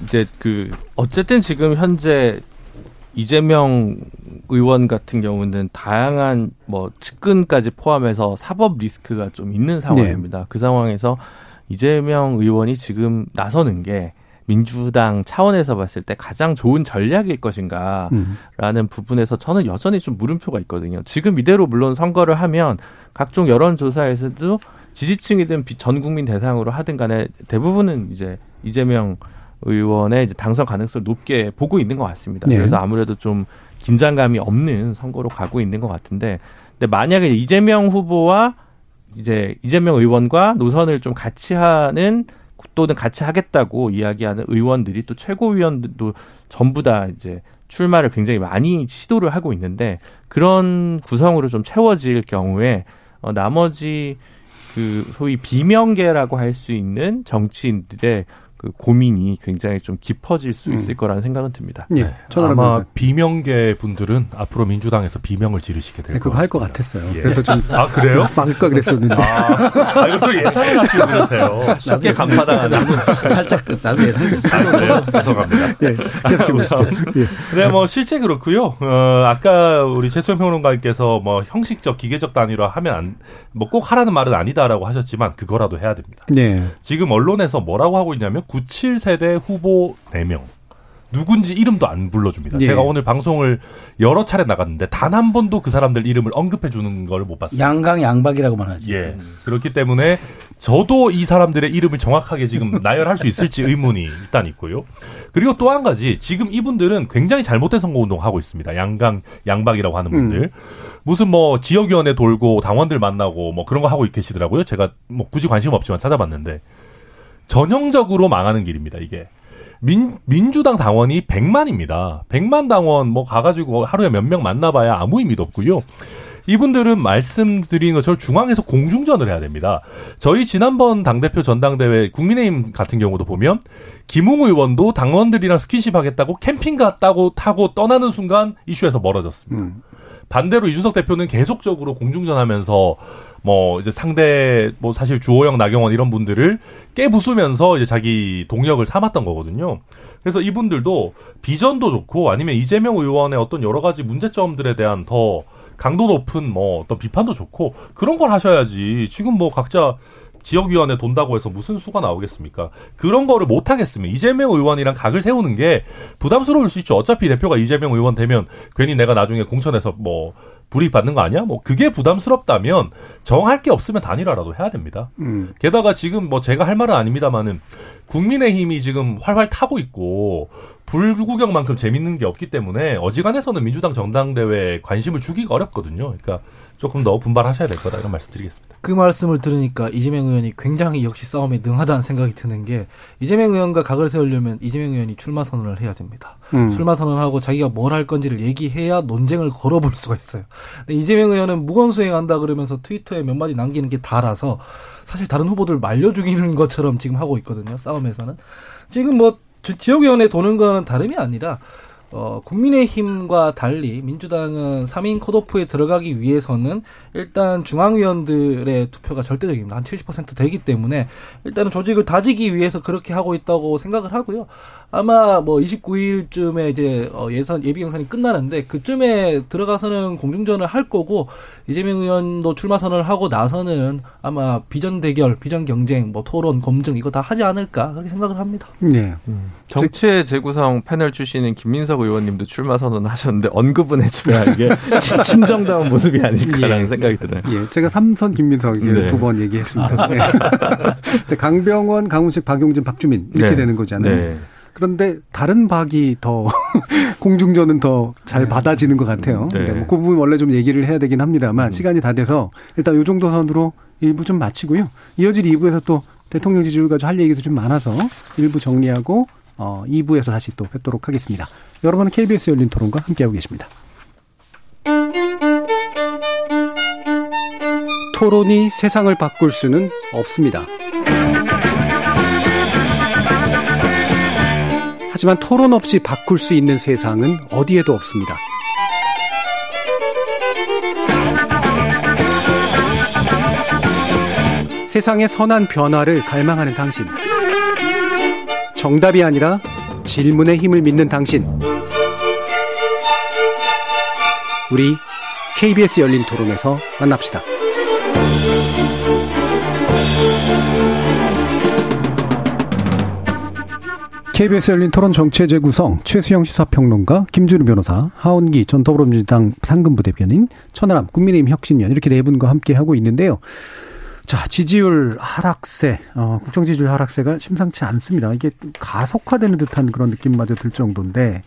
이제 그 어쨌든 지금 현재 이재명 의원 같은 경우는 다양한 뭐 측근까지 포함해서 사법 리스크가 좀 있는 상황입니다. 네. 그 상황에서 이재명 의원이 지금 나서는 게 민주당 차원에서 봤을 때 가장 좋은 전략일 것인가라는 음. 부분에서 저는 여전히 좀 물음표가 있거든요. 지금 이대로 물론 선거를 하면 각종 여론조사에서도 지지층이든 전 국민 대상으로 하든 간에 대부분은 이제 이재명 의원의 이제 당선 가능성을 높게 보고 있는 것 같습니다. 네. 그래서 아무래도 좀 긴장감이 없는 선거로 가고 있는 것 같은데, 근데 만약에 이재명 후보와 이제 이재명 의원과 노선을 좀 같이 하는 또는 같이 하겠다고 이야기하는 의원들이 또 최고위원들도 전부 다 이제 출마를 굉장히 많이 시도를 하고 있는데 그런 구성으로 좀 채워질 경우에 어 나머지 그 소위 비명계라고 할 수 있는 정치인들의 그 고민이 굉장히 좀 깊어질 수 있을 음. 거라는 생각은 듭니다. 예, 네. 아마 비명계 분들은 앞으로 민주당에서 비명을 지르시게 될 네, 그거 할 것 같았어요. 예. 그래서 좀 아 그래요? 막을까 그랬었는데. 아, 아 이것도 예상을 하시고 그러세요. 쉽게 간파당하는. 살짝 나도 예상했어요. 아, 죄송합니다. 예, 계속해 보시죠. 예. 네, 뭐 실제 그렇고요. 어, 아까 우리 최수영 평론가께서 뭐 형식적 기계적 단위로 하면 안, 뭐꼭 하라는 말은 아니다라고 하셨지만 그거라도 해야 됩니다. 네. 지금 언론에서 뭐라고 하고 있냐면 97세대 후보 4명. 누군지 이름도 안 불러줍니다. 예. 제가 오늘 방송을 여러 차례 나갔는데 단 한 번도 그 사람들 이름을 언급해 주는 걸 못 봤어요. 양강 양박이라고만 하지. 예. 그렇기 때문에 저도 이 사람들의 이름을 정확하게 지금 나열할 수 있을지 의문이 일단 있고요. 그리고 또 한 가지 지금 이분들은 굉장히 잘못된 선거운동 하고 있습니다. 양강 양박이라고 하는 분들. 음. 무슨 뭐 지역위원회 돌고 당원들 만나고 뭐 그런 거 하고 계시더라고요. 제가 뭐 굳이 관심 없지만 찾아봤는데 전형적으로 망하는 길입니다, 이게. 민, 민주당 당원이 100만입니다. 100만 당원 뭐 가가지고 하루에 몇 명 만나봐야 아무 의미도 없고요. 이분들은 말씀드린 것처럼 중앙에서 공중전을 해야 됩니다. 저희 지난번 당대표 전당대회 국민의힘 같은 경우도 보면 김웅 의원도 당원들이랑 스킨십 하겠다고 캠핑 갔다고 타고 떠나는 순간 이슈에서 멀어졌습니다. 음. 반대로 이준석 대표는 계속적으로 공중전하면서 뭐 이제 상대 뭐 사실 주호영 나경원 이런 분들을 깨부수면서 이제 자기 동력을 삼았던 거거든요. 그래서 이분들도 비전도 좋고 아니면 이재명 의원의 어떤 여러 가지 문제점들에 대한 더 강도 높은 뭐 어떤 비판도 좋고 그런 걸 하셔야지 지금 뭐 각자 지역위원회 돈다고 해서 무슨 수가 나오겠습니까? 그런 거를 못 하겠으면 이재명 의원이랑 각을 세우는 게 부담스러울 수 있죠. 어차피 대표가 이재명 의원 되면 괜히 내가 나중에 공천에서 뭐 불이익 받는 거 아니야? 뭐 그게 부담스럽다면 정할 게 없으면 단일화라도 해야 됩니다. 음. 게다가 지금 뭐 제가 할 말은 아닙니다만은 국민의힘이 지금 활활 타고 있고 불구경만큼 재밌는 게 없기 때문에 어지간해서는 민주당 정당대회에 관심을 주기가 어렵거든요. 그러니까 조금 더 분발하셔야 될 거다 이런 말씀드리겠습니다. 그 말씀을 들으니까 이재명 의원이 굉장히 역시 싸움에 능하다는 생각이 드는 게 이재명 의원과 각을 세우려면 이재명 의원이 출마 선언을 해야 됩니다. 음. 출마 선언하고 자기가 뭘 할 건지를 얘기해야 논쟁을 걸어볼 수가 있어요. 근데 이재명 의원은 무건 수행한다 그러면서 트위터에 몇 마디 남기는 게 다라서 사실 다른 후보들 말려 죽이는 것처럼 지금 하고 있거든요. 싸움에서는 지금 뭐 지역위원회 도는 거는 다름이 아니라 어, 국민의힘과 달리 민주당은 3인 컷오프에 들어가기 위해서는 일단 중앙위원들의 투표가 절대적입니다. 한 70% 되기 때문에 일단은 조직을 다지기 위해서 그렇게 하고 있다고 생각을 하고요. 아마 뭐 29일쯤에 이제 어 예선 예비 경선이 끝나는데 그쯤에 들어가서는 공중전을 할 거고 이재명 의원도 출마 선언을 하고 나서는 아마 비전 대결, 비전 경쟁, 뭐 토론, 검증 이거 다 하지 않을까 그렇게 생각을 합니다. 네. 음. 정치의 재구성 패널 출신인 김민석 의원님도 출마 선언하셨는데 언급은 해줘야 이게 친정다운 모습이 아닐까라는 예. 생각이 들어요. 예. 제가 삼선 김민석 네. 두번 얘기했습니다. 네. 강병원, 강훈식, 박용진, 박주민 이렇게 네. 되는 거잖아요. 네. 그런데 다른 박이 더 공중전은 더잘 네. 받아지는 것 같아요. 네. 네. 뭐그 부분 원래 좀 얘기를 해야 되긴 합니다만 음. 시간이 다 돼서 일단 요 정도 선으로 1부 좀 마치고요. 이어질 2부에서 또 대통령 지지율 가지고 할 얘기도 좀 많아서 일부 정리하고 어 2부에서 다시 또 뵙도록 하겠습니다. 여러분은 KBS 열린 토론과 함께하고 계십니다. 토론이 세상을 바꿀 수는 없습니다. 하지만 토론 없이 바꿀 수 있는 세상은 어디에도 없습니다. 세상의 선한 변화를 갈망하는 당신. 정답이 아니라 질문의 힘을 믿는 당신. 우리 KBS 열린 토론에서 만납시다. KBS 열린 토론 정체 재구성 최수영 시사평론가 김준우 변호사 하원기 전 더불어민주당 상근부 대변인 천하람 국민의힘 혁신위원 이렇게 네 분과 함께 하고 있는데요. 자 지지율 하락세, 어, 국정 지지율 하락세가 심상치 않습니다. 이게 가속화되는 듯한 그런 느낌마저 들 정도인데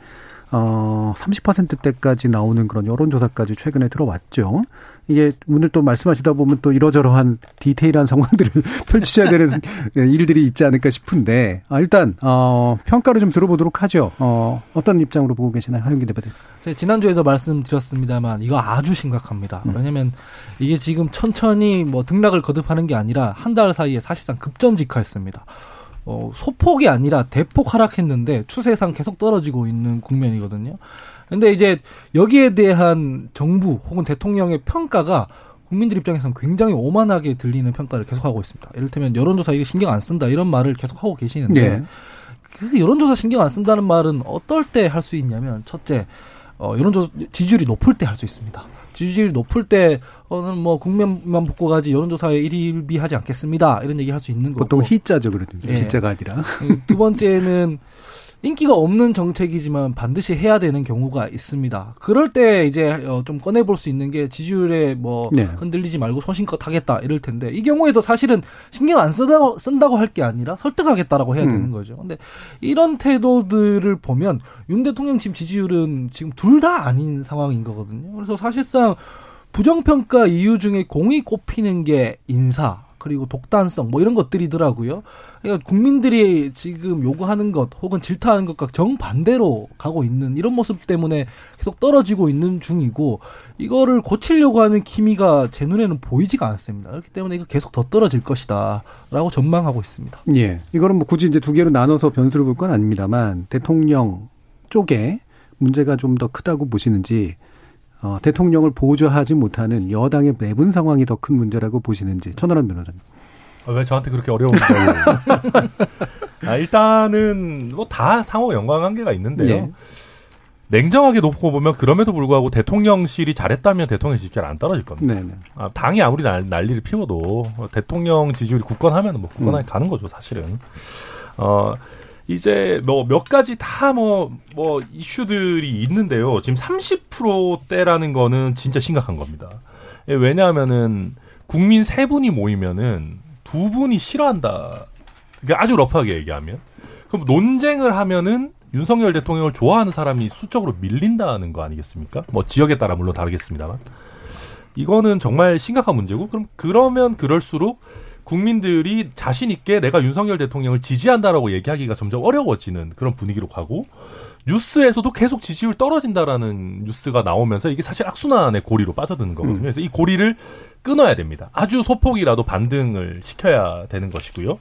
어, 30%대까지 나오는 그런 여론조사까지 최근에 들어왔죠. 이게 오늘 또 말씀하시다 보면 또 이러저러한 디테일한 상황들을 펼치셔야 되는 일들이 있지 않을까 싶은데, 아, 일단, 어, 평가를 좀 들어보도록 하죠. 어, 어떤 입장으로 보고 계시나요? 하용기 대표님. 지난주에도 말씀드렸습니다만, 이거 아주 심각합니다. 음. 왜냐면 이게 지금 천천히 뭐 등락을 거듭하는 게 아니라 한 달 사이에 사실상 급전직하였습니다. 어, 소폭이 아니라 대폭 하락했는데 추세상 계속 떨어지고 있는 국면이거든요. 근데 이제 여기에 대한 정부 혹은 대통령의 평가가 국민들 입장에서는 굉장히 오만하게 들리는 평가를 계속하고 있습니다. 이를테면 여론조사 이게 신경 안 쓴다 이런 말을 계속하고 계시는데 네. 그 여론조사 신경 안 쓴다는 말은 어떨 때 할 수 있냐면 첫째 어, 여론조사 지지율이 높을 때 할 수 있습니다. 지지율이 높을 때 어는 뭐 국면만 붙고 가지 여론조사에 일일비하지 않겠습니다. 이런 얘기 할 수 있는 거고. 보통 희자죠, 그러든 예. 희자가 아니라. 두 번째는 인기가 없는 정책이지만 반드시 해야 되는 경우가 있습니다. 그럴 때 이제 어, 좀 꺼내볼 수 있는 게 지지율에 뭐 네. 흔들리지 말고 소신껏 하겠다 이럴 텐데 이 경우에도 사실은 신경 안 쓴다고 쓴다고 할 게 아니라 설득하겠다라고 해야 음. 되는 거죠. 근데 이런 태도들을 보면 윤 대통령 지금 지지율은 지금 둘 다 아닌 상황인 거거든요. 그래서 사실상 부정평가 이유 중에 공이 꼽히는 게 인사 그리고 독단성 뭐 이런 것들이더라고요. 그러니까 국민들이 지금 요구하는 것 혹은 질타하는 것과 정반대로 가고 있는 이런 모습 때문에 계속 떨어지고 있는 중이고 이거를 고치려고 하는 기미가 제 눈에는 보이지가 않습니다. 그렇기 때문에 이거 계속 더 떨어질 것이다라고 전망하고 있습니다. 예. 이거는 뭐 굳이 이제 두 개로 나눠서 변수를 볼 건 아닙니다만 대통령 쪽에 문제가 좀 더 크다고 보시는지 어, 대통령을 보좌하지 못하는 여당의 내분 상황이 더 큰 문제라고 보시는지 천하람 변호사님. 아, 왜 저한테 그렇게 어려운 문제를? 아, 일단은 뭐 다 상호 연관 관계가 있는데요. 네. 냉정하게 놓고 보면 그럼에도 불구하고 대통령실이 잘했다면 대통령 지지율 안 떨어질 겁니다. 네네. 네. 아, 당이 아무리 난, 난리를 피워도 대통령 지지율이 굳건하면 뭐 굳건하게 음. 가는 거죠, 사실은. 어, 이제 뭐 몇 가지 다 뭐뭐 뭐 이슈들이 있는데요. 지금 30%대라는 거는 진짜 심각한 겁니다. 예, 왜냐하면은 국민 세 분이 모이면은 두 분이 싫어한다. 그러니까 아주 러프하게 얘기하면 그럼 논쟁을 하면은 윤석열 대통령을 좋아하는 사람이 수적으로 밀린다는 거 아니겠습니까? 뭐 지역에 따라 물론 다르겠습니다만 이거는 정말 심각한 문제고 그럼 그러면 그럴수록 국민들이 자신 있게 내가 윤석열 대통령을 지지한다라고 얘기하기가 점점 어려워지는 그런 분위기로 가고 뉴스에서도 계속 지지율 떨어진다라는 뉴스가 나오면서 이게 사실 악순환의 고리로 빠져드는 거거든요. 음. 그래서 이 고리를 끊어야 됩니다. 아주 소폭이라도 반등을 시켜야 되는 것이고요.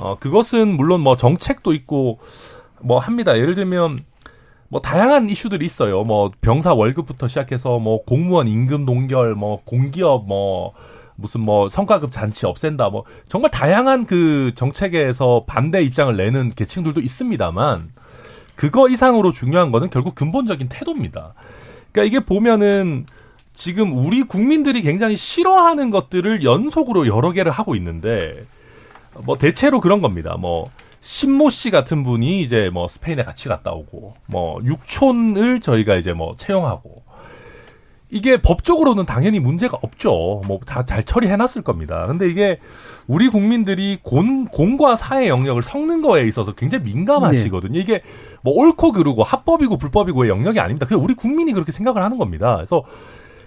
어, 그것은 물론 뭐 정책도 있고 뭐 합니다. 예를 들면 뭐 다양한 이슈들이 있어요. 뭐 병사 월급부터 시작해서 뭐 공무원 임금 동결, 뭐 공기업 뭐 무슨 뭐 성과급 잔치 없앤다 뭐 정말 다양한 그 정책에서 반대 입장을 내는 계층들도 있습니다만 그거 이상으로 중요한 거는 결국 근본적인 태도입니다. 그러니까 이게 보면은 지금 우리 국민들이 굉장히 싫어하는 것들을 연속으로 여러 개를 하고 있는데 뭐 대체로 그런 겁니다. 뭐 신모 씨 같은 분이 이제 뭐 스페인에 같이 갔다 오고 뭐 육촌을 저희가 이제 뭐 채용하고 이게 법적으로는 당연히 문제가 없죠. 뭐 다 잘 처리해놨을 겁니다. 근데 이게 우리 국민들이 공, 공과 사의 영역을 섞는 거에 있어서 굉장히 민감하시거든요. 네. 이게 뭐 옳고 그르고 합법이고 불법이고의 영역이 아닙니다. 그냥 우리 국민이 그렇게 생각을 하는 겁니다. 그래서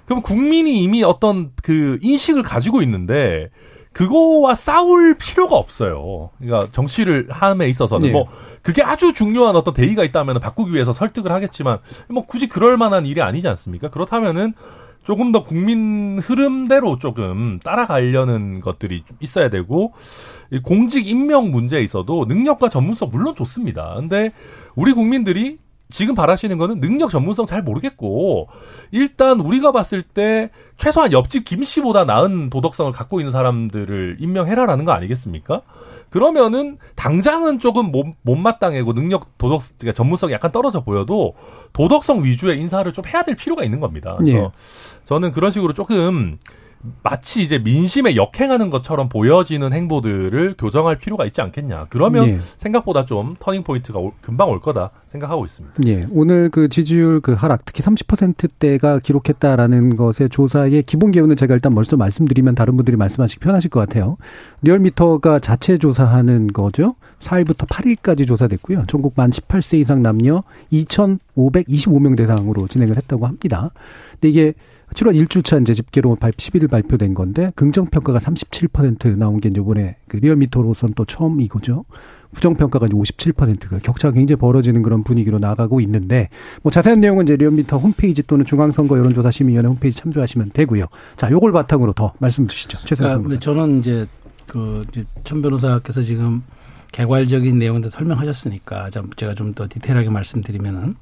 그럼 국민이 이미 어떤 그 인식을 가지고 있는데 그거와 싸울 필요가 없어요. 그러니까 정치를 함에 있어서는 네. 뭐 그게 아주 중요한 어떤 대의가 있다면 바꾸기 위해서 설득을 하겠지만 뭐 굳이 그럴 만한 일이 아니지 않습니까? 그렇다면은 조금 더 국민 흐름대로 조금 따라가려는 것들이 있어야 되고 공직 임명 문제에 있어도 능력과 전문성 물론 좋습니다. 근데 우리 국민들이 지금 바라시는 거는 능력 전문성 잘 모르겠고 일단 우리가 봤을 때 최소한 옆집 김 씨보다 나은 도덕성을 갖고 있는 사람들을 임명해라라는 거 아니겠습니까? 그러면은 당장은 조금 못, 못마땅하고 능력 도덕 그러니까 전문성이 약간 떨어져 보여도 도덕성 위주의 인사를 좀 해야 될 필요가 있는 겁니다. 그래서 예. 저는 그런 식으로 조금 마치 이제 민심에 역행하는 것처럼 보여지는 행보들을 교정할 필요가 있지 않겠냐. 그러면 예. 생각보다 좀 turning point가 금방 올 거다 생각하고 있습니다. 예. 오늘 그 지지율 그 하락 특히 30%대가 기록했다라는 것의 조사의 기본 개요는 제가 일단 먼저 말씀드리면 다른 분들이 말씀하시기 편하실 것 같아요. 리얼미터가 자체 조사하는 거죠. 4일부터 8일까지 조사됐고요. 전국 만 18세 이상 남녀 2,525명 대상으로 진행을 했다고 합니다. 근데 이게 7월 1주차 이제 집계로 11일 발표된 건데 긍정 평가가 37% 나온 게 이번에 그 리얼미터로선 또 처음 이거죠. 부정평가가 이제 57%가 격차가 굉장히 벌어지는 그런 분위기로 나가고 있는데 뭐 자세한 내용은 이제 리얼미터 홈페이지 또는 중앙선거 여론조사심의위원회 홈페이지 참조하시면 되고요. 자, 요걸 바탕으로 더 말씀 주시죠. 최선 그러니까 저는 이제 그천 변호사께서 지금 개괄적인 내용들 설명하셨으니까 제가 좀 더 디테일하게 말씀드리면은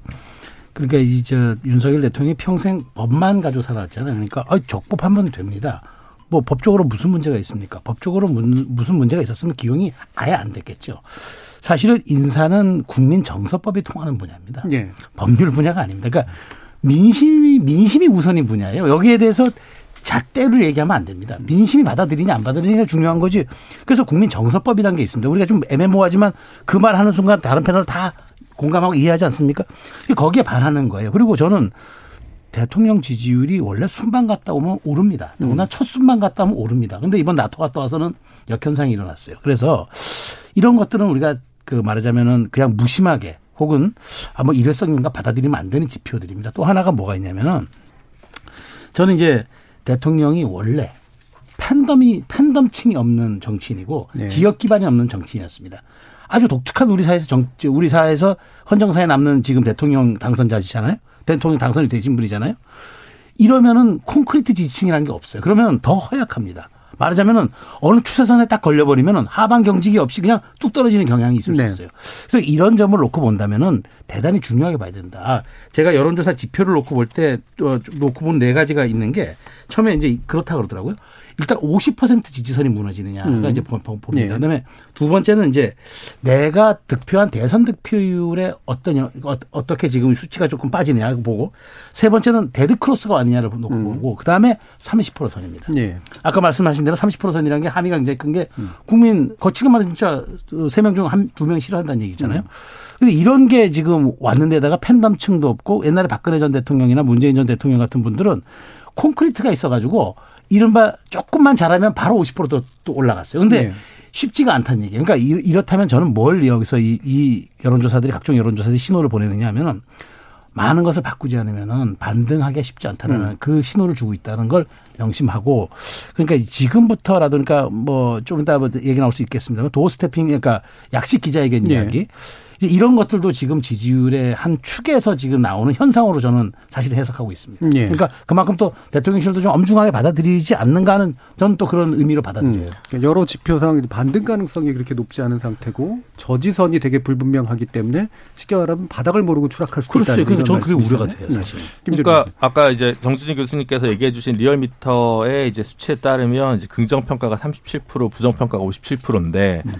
그러니까 이제 윤석열 대통령이 평생 법만 가지고 살았잖아요. 그러니까 아, 적법하면 됩니다. 뭐 법적으로 무슨 문제가 있습니까? 법적으로 무슨 문제가 있었으면 기용이 아예 안 됐겠죠. 사실은 인사는 국민 정서법이 통하는 분야입니다. 예. 법률 분야가 아닙니다. 그러니까 민심이 민심이 우선인 분야예요. 여기에 대해서 잣대를 얘기하면 안 됩니다. 민심이 받아들이냐 안 받아들이냐 중요한 거지. 그래서 국민 정서법이라는 게 있습니다. 우리가 좀 애매모호하지만 그 말 하는 순간 다른 패널 다 공감하고 이해하지 않습니까? 거기에 반하는 거예요. 그리고 저는 대통령 지지율이 원래 순방 갔다 오면 오릅니다. 더구나 음. 첫 순방 갔다 오면 오릅니다. 근데 이번 나토 갔다 와서는 역현상이 일어났어요. 그래서 이런 것들은 우리가 그 말하자면은 그냥 무심하게 혹은 아뭐 일회성인가 받아들이면 안 되는 지표들입니다. 또 하나가 뭐가 있냐면은 저는 이제 대통령이 원래 팬덤이 팬덤층이 없는 정치인이고 네. 지역 기반이 없는 정치인이었습니다. 아주 독특한 우리 사회에서 정, 우리 사회에서 헌정사에 남는 지금 대통령 당선자시잖아요. 대통령 당선이 되신 분이잖아요. 이러면은 콘크리트 지층이라는 게 없어요. 그러면 더 허약합니다. 말하자면은 어느 추세선에 딱 걸려버리면은 하방 경직이 없이 그냥 뚝 떨어지는 경향이 있을 네. 수 있어요. 그래서 이런 점을 놓고 본다면은 대단히 중요하게 봐야 된다. 제가 여론조사 지표를 놓고 볼 때 놓고 본 네 가지가 있는 게 처음에 이제 그렇다 그러더라고요. 일단 50% 지지선이 무너지느냐가 음. 이제 봅니다. 네. 그다음에 두 번째는 이제 내가 득표한 대선 득표율에 어떤 어, 어떻게 지금 수치가 조금 빠지느냐 보고 세 번째는 dead cross가 아니냐를 놓고 음. 보고 그다음에 30% 선입니다. 네. 아까 말씀하신 대로 30% 선이라는 게 함의가 굉장히 큰게 음. 국민 거칠게 말하면 진짜 세 명 중 한 두 명 싫어한다는 얘기잖아요. 음. 근데 이런 게 지금 왔는데다가 팬덤층도 없고 옛날에 박근혜 전 대통령이나 문재인 전 대통령 같은 분들은 콘크리트가 있어가지고 이른바 조금만 잘하면 바로 50%또 또 올라갔어요. 근데 네. 쉽지가 않다는 얘기예요. 그러니까 이렇다면 저는 뭘 여기서 이, 이 여론조사들이 각종 여론조사들이 신호를 보내느냐 하면은 많은 것을 바꾸지 않으면은 반등하기가 쉽지 않다는 음. 그 신호를 주고 있다는 걸 명심하고 그러니까 지금부터라도 그러니까 뭐 좀 이따 뭐 얘기 나올 수 있겠습니다만 도어 스태핑 그러니까 약식 기자회견 네. 이야기 이런 것들도 지금 지지율의 한 축에서 지금 나오는 현상으로 저는 사실 해석하고 있습니다. 예. 그러니까 그만큼 또 대통령실도 좀 엄중하게 받아들이지 않는가 하는 저는 또 그런 의미로 받아들여요. 음. 그러니까 여러 지표상 반등 가능성이 그렇게 높지 않은 상태고 저지선이 되게 불분명하기 때문에 쉽게 말하면 바닥을 모르고 추락할 수도 있다. 그렇죠. 저는 그게 우려가 돼요, 네. 사실. 그러니까 아까 이제 정진진 교수님께서 얘기해 주신 리얼미터의 이제 수치에 따르면 이제 긍정 평가가 37% 부정 평가가 57%인데 음.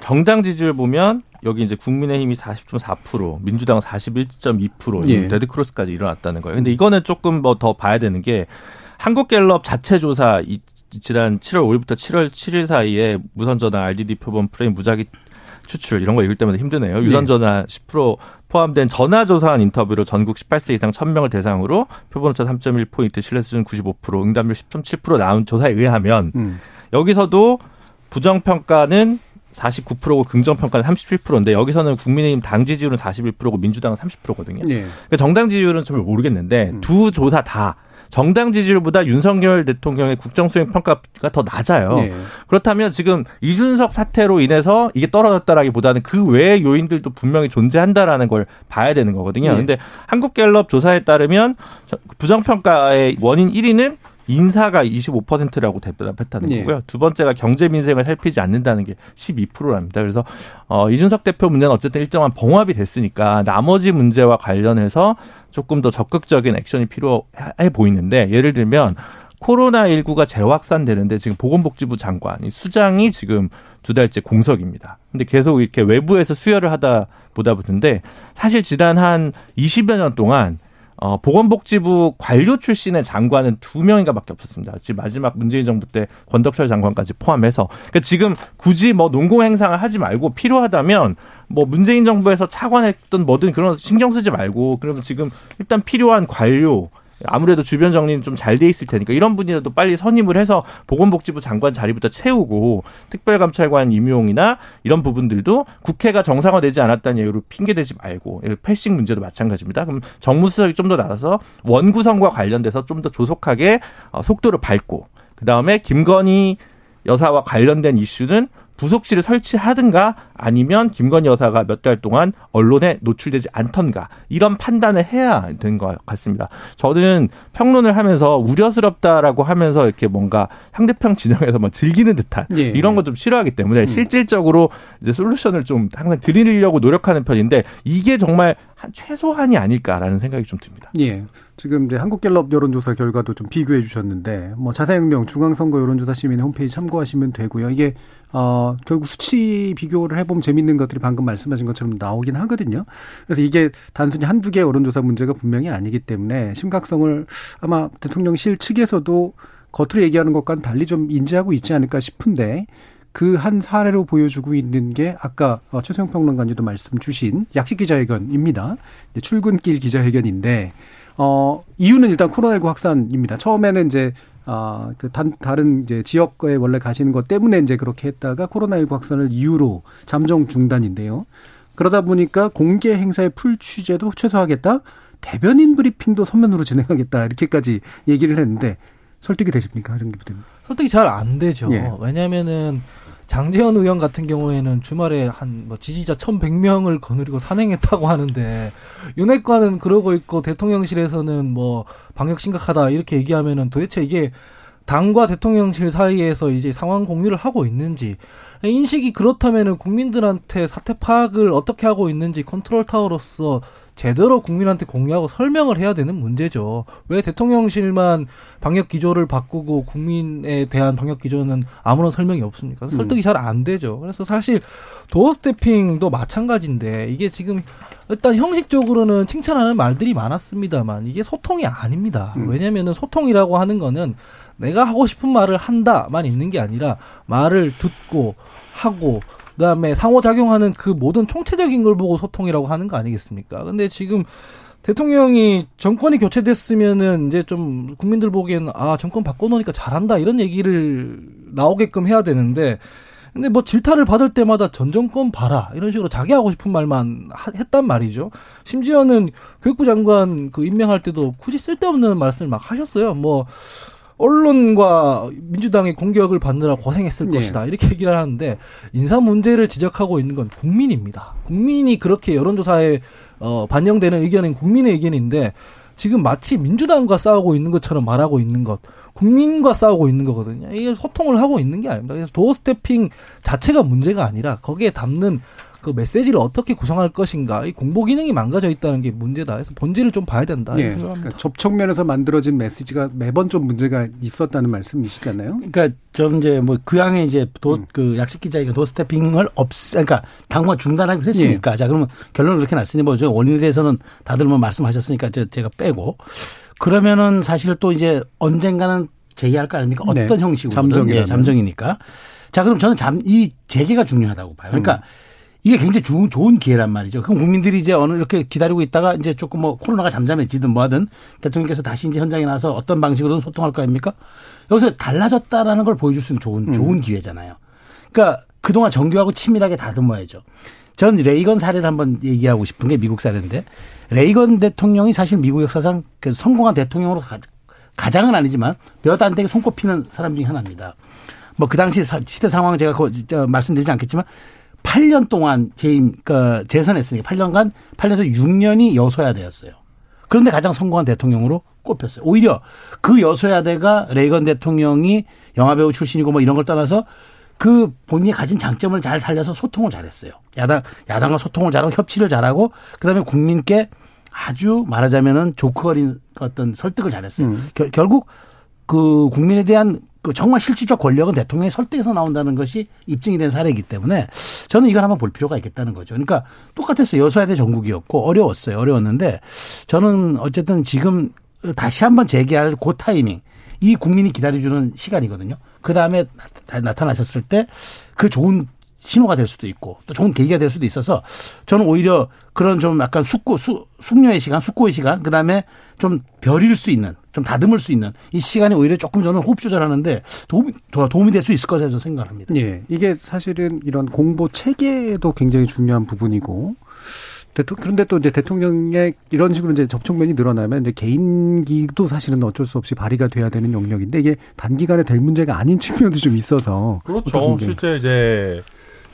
정당 지지율 보면 여기 이제 국민의힘이 40.4%, 민주당은 41.2% 예. dead cross까지 일어났다는 거예요. 근데 이거는 조금 뭐 더 봐야 되는 게 한국갤럽 자체 조사 이 지난 7월 5일부터 7월 7일 사이에 무선전화 RDD 표본 프레임 무작위 추출 이런 거 읽을 때마다 힘드네요. 유선전화 10% 포함된 전화조사한 인터뷰로 전국 18세 이상 1000명을 대상으로 표본오차 3.1포인트, 신뢰 수준 95%, 응답률 10.7% 나온 조사에 의하면 음. 여기서도 부정평가는 49%고 긍정 평가는 37%인데 여기서는 국민의힘 당 지지율은 41%고 민주당은 30%거든요. 네. 그러니까 정당 지지율은 좀 모르겠는데 음. 두 조사 다 정당 지지율보다 윤석열 대통령의 국정 수행 평가가 더 낮아요. 네. 그렇다면 지금 이준석 사태로 인해서 이게 떨어졌다라기보다는 그 외의 요인들도 분명히 존재한다라는 걸 봐야 되는 거거든요. 네. 근데 한국갤럽 조사에 따르면 부정평가의 원인 1위는 인사가 25%라고 대답했다는 네. 거고요. 두 번째가 경제 민생을 살피지 않는다는 게 12%랍니다. 그래서 어 이준석 대표 문제는 어쨌든 일정한 봉합이 됐으니까 나머지 문제와 관련해서 조금 더 적극적인 액션이 필요해 보이는데 예를 들면 코로나19가 재확산되는데 지금 보건복지부 장관, 수장이 지금 두 달째 공석입니다. 근데 계속 이렇게 외부에서 수혈을 하다 보다 보는데 사실 지난 한 20여 년 동안 어, 보건복지부 관료 출신의 장관은 두 명인가밖에 없었습니다. 지금 마지막 문재인 정부 때 권덕철 장관까지 포함해서 그러니까 지금 굳이 뭐 농공 행상을 하지 말고 필요하다면 뭐 문재인 정부에서 차관했던 뭐든 그런 신경 쓰지 말고 그러면 지금 일단 필요한 관료 아무래도 주변 정리는 좀 잘 돼 있을 테니까 이런 분이라도 빨리 선임을 해서 보건복지부 장관 자리부터 채우고 특별감찰관 임용이나 이런 부분들도 국회가 정상화되지 않았다는 이유로 핑계대지 말고 패싱 문제도 마찬가지입니다. 그럼 정무수석이 좀 더 나서서 원구성과 관련돼서 좀 더 조속하게 어, 속도를 밟고 그 다음에 김건희 여사와 관련된 이슈는 부속실을 설치하든가 아니면 김건희 여사가 몇 달 동안 언론에 노출되지 않던가 이런 판단을 해야 되는 것 같습니다. 저는 평론을 하면서 우려스럽다라고 하면서 이렇게 뭔가 상대편 진영에서 막 즐기는 듯한 예. 이런 거 좀 싫어하기 때문에 음. 실질적으로 이제 솔루션을 좀 항상 드리려고 노력하는 편인데 이게 정말 한 최소한이 아닐까라는 생각이 좀 듭니다. 예. 지금 이제 한국갤럽 여론조사 결과도 좀 비교해 주셨는데 뭐 내용 중앙선거 여론조사 시민 홈페이지 참고하시면 되고요. 이게 어 결국 수치 비교를 해보면 재밌는 것들이 방금 말씀하신 것처럼 나오긴 하거든요. 그래서 이게 단순히 한두 개 여론조사 문제가 분명히 아니기 때문에 심각성을 아마 대통령실 측에서도 겉으로 얘기하는 것과는 달리 좀 인지하고 있지 않을까 싶은데 그한 사례로 보여주고 있는 게 아까 어, 최소영 평론가님도 말씀 주신 약식 기자회견입니다. 출근길 기자회견인데 어, 이유는 일단 코로나19 확산입니다. 처음에는 이제 아, 그 단, 다른 이제 지역에 원래 가시는 것 때문에 이제 그렇게 했다가 코로나19 확산을 이유로 잠정 중단인데요. 그러다 보니까 공개 행사의 풀 취재도 최소화하겠다. 대변인 브리핑도 서면으로 진행하겠다. 이렇게까지 얘기를 했는데 설득이 되십니까? 이런 게 설득이 잘 안 되죠. 예. 왜냐면은 장재현 의원 같은 경우에는 주말에 한 뭐 지지자 1,100명을 거느리고 산행했다고 하는데 윤핵관은 그러고 있고 대통령실에서는 뭐 방역 심각하다 이렇게 얘기하면은 도대체 이게 당과 대통령실 사이에서 이제 상황 공유를 하고 있는지 인식이 그렇다면은 국민들한테 사태 파악을 어떻게 하고 있는지 컨트롤 타워로서 제대로 국민한테 공유하고 설명을 해야 되는 문제죠. 왜 대통령실만 방역 기조를 바꾸고 국민에 대한 방역 기조는 아무런 설명이 없습니까? 설득이 음. 잘안 되죠. 그래서 사실 도어 스태핑도 마찬가지인데 이게 지금 일단 형식적으로는 칭찬하는 말들이 많았습니다만 이게 소통이 아닙니다. 음. 왜냐면은 소통이라고 하는 거는 내가 하고 싶은 말을 한다만 있는 게 아니라 말을 듣고 하고 그다음에 상호작용하는 그 모든 총체적인 걸 보고 소통이라고 하는 거 아니겠습니까? 근데 지금 대통령이 정권이 교체됐으면은 이제 좀 국민들 보기에는 아 정권 바꿔놓으니까 잘한다 이런 얘기를 나오게끔 해야 되는데 근데 뭐 질타를 받을 때마다 전 정권 봐라 이런 식으로 자기 하고 싶은 말만 하, 했단 말이죠. 심지어는 교육부 장관 그 임명할 때도 굳이 쓸데없는 말씀을 막 하셨어요. 뭐 언론과 민주당의 공격을 받느라 고생했을 네. 것이다. 이렇게 얘기를 하는데 인사 문제를 지적하고 있는 건 국민입니다. 국민이 그렇게 여론조사에 어, 반영되는 의견은 국민의 의견인데 지금 마치 민주당과 싸우고 있는 것처럼 말하고 있는 것, 국민과 싸우고 있는 거거든요. 이게 소통을 하고 있는 게 아닙니다. 그래서 도어 스태핑 자체가 문제가 아니라 거기에 담는 그 메시지를 어떻게 구성할 것인가 이 공보 기능이 망가져 있다는 게 문제다. 그래서 본질을 좀 봐야 된다. 예. 생각합니다. 그러니까 접촉면에서 만들어진 메시지가 매번 좀 문제가 있었다는 말씀이시잖아요. 그러니까 좀 이제 뭐 그 양에 이제 도, 음. 그 약식 기자에게 도스태핑을 없, 그러니까 당과 중단하기로 했으니까 예. 자 그러면 결론을 그렇게 났으니 뭐 원인에 대해서는 다들 뭐 말씀하셨으니까 저 제가 빼고 그러면은 사실 또 이제 언젠가는 제기할 거 아닙니까? 네. 어떤 네. 형식으로 잠정이 예, 잠정이니까. 자 그럼 저는 잠 이 재개가 중요하다고 봐요. 그러니까. 음. 이게 굉장히 좋은, 좋은 기회란 말이죠. 그럼 국민들이 이제 어느 이렇게 기다리고 있다가 이제 조금 뭐 코로나가 잠잠해지든 뭐 하든 대통령께서 다시 이제 현장에 나와서 어떤 방식으로든 소통할 거 아닙니까? 여기서 달라졌다라는 걸 보여줄 수 있는 좋은, 음. 좋은 기회잖아요. 그러니까 그동안 정교하고 치밀하게 다듬어야죠. 전 레이건 사례를 한번 얘기하고 싶은 게 미국 사례인데 레이건 대통령이 사실 미국 역사상 그 성공한 대통령으로 가장은 아니지만 몇 안 되게 손꼽히는 사람 중에 하나입니다. 뭐 그 당시 시대 상황 제가 말씀드리지 않겠지만 8년 동안 재임, 그 재선했으니까 8년간 8년에서 6년이 여소야대였어요. 그런데 가장 성공한 대통령으로 꼽혔어요. 오히려 그 여소야대가 레이건 대통령이 영화배우 출신이고 뭐 이런 걸 떠나서 그 본인이 가진 장점을 잘 살려서 소통을 잘했어요. 야당 야당과 소통을 잘하고 협치를 잘하고 그다음에 국민께 아주 말하자면은 조크 어린 어떤 설득을 잘했어요. 음. 결, 결국 그 국민에 대한 그 정말 실질적 권력은 대통령의 설득에서 나온다는 것이 입증이 된 사례이기 때문에 저는 이걸 한번 볼 필요가 있겠다는 거죠. 그러니까 똑같았어요. 여소야대 전국이었고 어려웠어요. 어려웠는데 저는 어쨌든 지금 다시 한번 재개할 그 타이밍 이 국민이 기다려주는 시간이거든요. 그 다음에 나타나셨을 때 그 좋은 신호가 될 수도 있고 또 좋은 계기가 될 수도 있어서 저는 오히려 그런 좀 약간 숙고 수, 숙녀의 시간, 숙고의 시간, 그 다음에 좀 별일 수 있는, 좀 다듬을 수 있는 이 시간이 오히려 조금 저는 호흡 조절하는데 도움이 도움이 될 수 있을 거라고 생각합니다. 예, 이게 사실은 이런 공보 체계도 굉장히 중요한 부분이고. 그런데 또 이제 대통령의 이런 식으로 이제 접촉면이 늘어나면 이제 개인기도 사실은 어쩔 수 없이 발휘가 돼야 되는 영역인데 이게 단기간에 될 문제가 아닌 측면도 좀 있어서 그렇죠. 실제 이제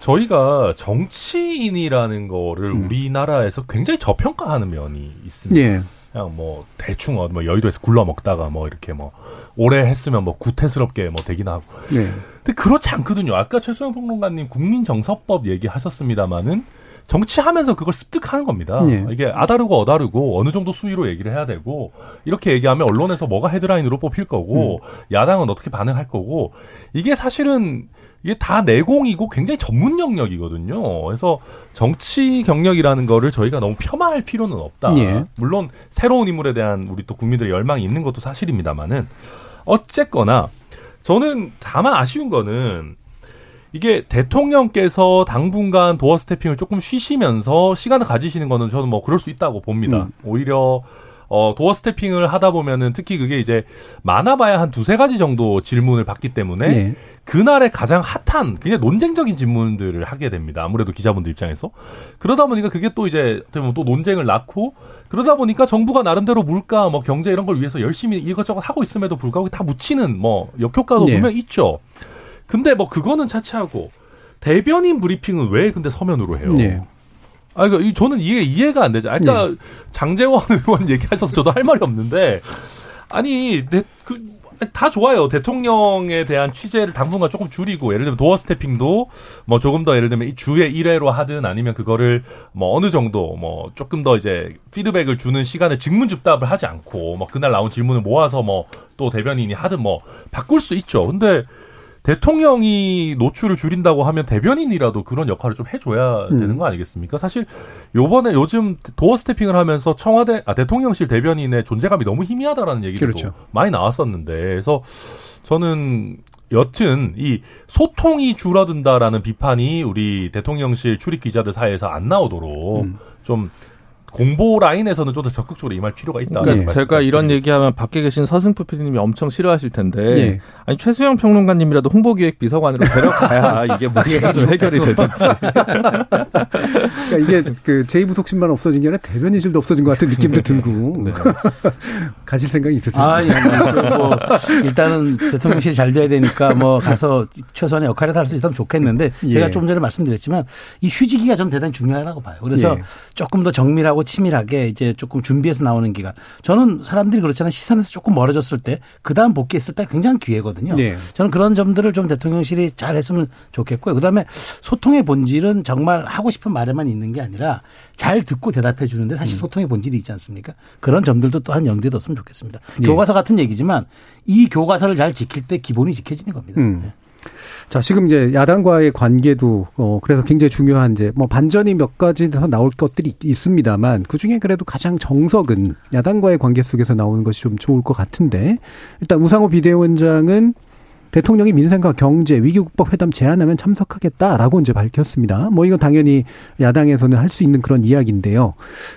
저희가 정치인이라는 거를 음. 우리나라에서 굉장히 저평가하는 면이 있습니다. 예. 그냥 뭐 대충 어, 뭐 여의도에서 굴러 먹다가 뭐 이렇게 뭐 오래 했으면 뭐 구태스럽게 뭐 되긴 하고. 네. 근데 그렇지 않거든요. 아까 최소영 평론가님 국민정서법 얘기하셨습니다마는 정치하면서 그걸 습득하는 겁니다. 네. 이게 아다르고 어다르고 어느 정도 수위로 얘기를 해야 되고 이렇게 얘기하면 언론에서 뭐가 헤드라인으로 뽑힐 거고 음. 야당은 어떻게 반응할 거고 이게 사실은 이게 다 내공이고 굉장히 전문 영역이거든요. 그래서 정치 경력이라는 거를 저희가 너무 폄하할 필요는 없다. 예. 물론 새로운 인물에 대한 우리 또 국민들의 열망이 있는 것도 사실입니다만은 어쨌거나 저는 다만 아쉬운 거는 이게 대통령께서 당분간 도어 스태핑을 조금 쉬시면서 시간을 가지시는 거는 저는 뭐 그럴 수 있다고 봅니다. 음. 오히려 어, 도어 스태핑을 하다 보면은 특히 그게 이제 많아봐야 한 두세 가지 정도 질문을 받기 때문에 네. 그날의 가장 핫한 그냥 논쟁적인 질문들을 하게 됩니다. 아무래도 기자분들 입장에서. 그러다 보니까 그게 또 이제 또 논쟁을 낳고 그러다 보니까 정부가 나름대로 물가 뭐 경제 이런 걸 위해서 열심히 이것저것 하고 있음에도 불구하고 다 묻히는 뭐 역효과도 네. 분명 있죠. 근데 뭐 그거는 차치하고 대변인 브리핑은 왜 근데 서면으로 해요? 네. 아, 이거 저는 이해 이해가 안 되죠. 아까 네. 장재원 의원 얘기하셔서 저도 할 말이 없는데 아니 내, 그, 다 좋아요. 대통령에 대한 취재를 당분간 조금 줄이고 예를 들면 도어 스태핑도 뭐 조금 더 예를 들면 주에 1회로 하든 아니면 그거를 뭐 어느 정도 뭐 조금 더 이제 피드백을 주는 시간에 직문즉답을 하지 않고 뭐 그날 나온 질문을 모아서 뭐 또 대변인이 하든 뭐 바꿀 수 있죠. 근데 대통령이 노출을 줄인다고 하면 대변인이라도 그런 역할을 좀 해줘야 음. 되는 거 아니겠습니까? 사실 요번에 요즘 도어 스태핑을 하면서 청와대 아 대통령실 대변인의 존재감이 너무 희미하다라는 얘기도 그렇죠. 많이 나왔었는데 그래서 저는 여튼 이 소통이 줄어든다라는 비판이 우리 대통령실 출입 기자들 사이에서 안 나오도록 음. 좀 공보 라인에서는 좀 더 적극적으로 임할 필요가 있다. 그러니까 제가 이런 얘기하면 밖에 계신 서승표 PD님이 엄청 싫어하실 텐데 예. 아니 최수영 평론가님이라도 홍보기획 비서관으로 데려가야 이게 문제가 좀 해결이 되든지. 그러니까 이게 그 제2부속신만 없어진 게 아니라 대변인실도 없어진 것 같은 느낌도 들고 네. 가실 생각이 있으세요? 아, 예, 뭐 일단은 대통령실이 잘 돼야 되니까 뭐 가서 최소한의 역할을 할 수 있으면 좋겠는데 제가 예. 좀 전에 말씀드렸지만 이 휴지기가 좀 대단히 중요하다고 봐요. 그래서 예. 조금 더 정밀하고 치밀하게 이제 조금 준비해서 나오는 기간. 저는 사람들이 그렇잖아요. 시선에서 조금 멀어졌을 때 그 다음 복귀했을 때 굉장히 기회거든요. 네. 저는 그런 점들을 좀 대통령실이 잘 했으면 좋겠고요. 그 다음에 소통의 본질은 정말 하고 싶은 말에만 있는 게 아니라 잘 듣고 대답해 주는데 사실 음. 소통의 본질이 있지 않습니까? 그런 점들도 또한 염두에 뒀으면 좋겠습니다. 네. 교과서 같은 얘기지만 이 교과서를 잘 지킬 때 기본이 지켜지는 겁니다. 음. 네. 자, 지금 이제 야당과의 관계도 어 그래서 굉장히 중요한 이제 뭐 반전이 몇 가지 더 나올 것들이 있습니다만 그 중에 그래도 가장 정석은 야당과의 관계 속에서 나오는 것이 좀 좋을 것 같은데 일단 우상호 비대위원장은 대통령이 민생과 경제 위기국법 회담 제안하면 참석하겠다라고 이제 밝혔습니다. 뭐 이건 당연히 야당에서는 할 수 있는 그런 이야기인데요.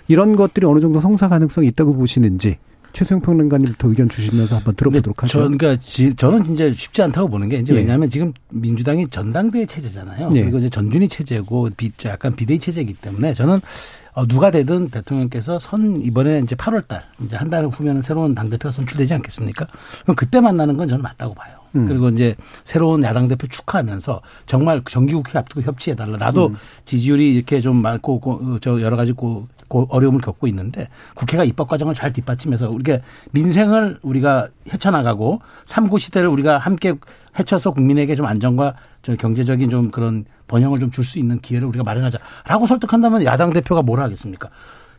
이런 것들이 어느 정도 성사 가능성이 있다고 보시는지 최소영 평론가님부터 의견 주시면서 한번 들어보도록 하죠. 저, 그러니까 지, 저는 진짜 쉽지 않다고 보는 게 이제 예. 왜냐하면 지금 민주당이 전당대회 체제잖아요. 예. 그리고 이제 전준위 체제고 비, 약간 비대위 체제이기 때문에 저는 어, 누가 되든 대통령께서 선 이번에 이제 8월 달 이제 한 달 후면은 새로운 당 대표가 선출되지 않겠습니까? 그럼 그때 만나는 건 저는 맞다고 봐요. 음. 그리고 이제 새로운 야당 대표 축하하면서 정말 정기국회 앞두고 협치해 달라. 나도 음. 지지율이 이렇게 좀 많고 저 여러 가지 고, 고 어려움을 겪고 있는데 국회가 입법 과정을 잘 뒷받침해서 우리가 민생을 우리가 헤쳐나가고 삼구 시대를 우리가 함께 헤쳐서 국민에게 좀 안정과 저 경제적인 좀 그런 번영을 좀 줄 수 있는 기회를 우리가 마련하자라고 설득한다면 야당 대표가 뭘 하겠습니까?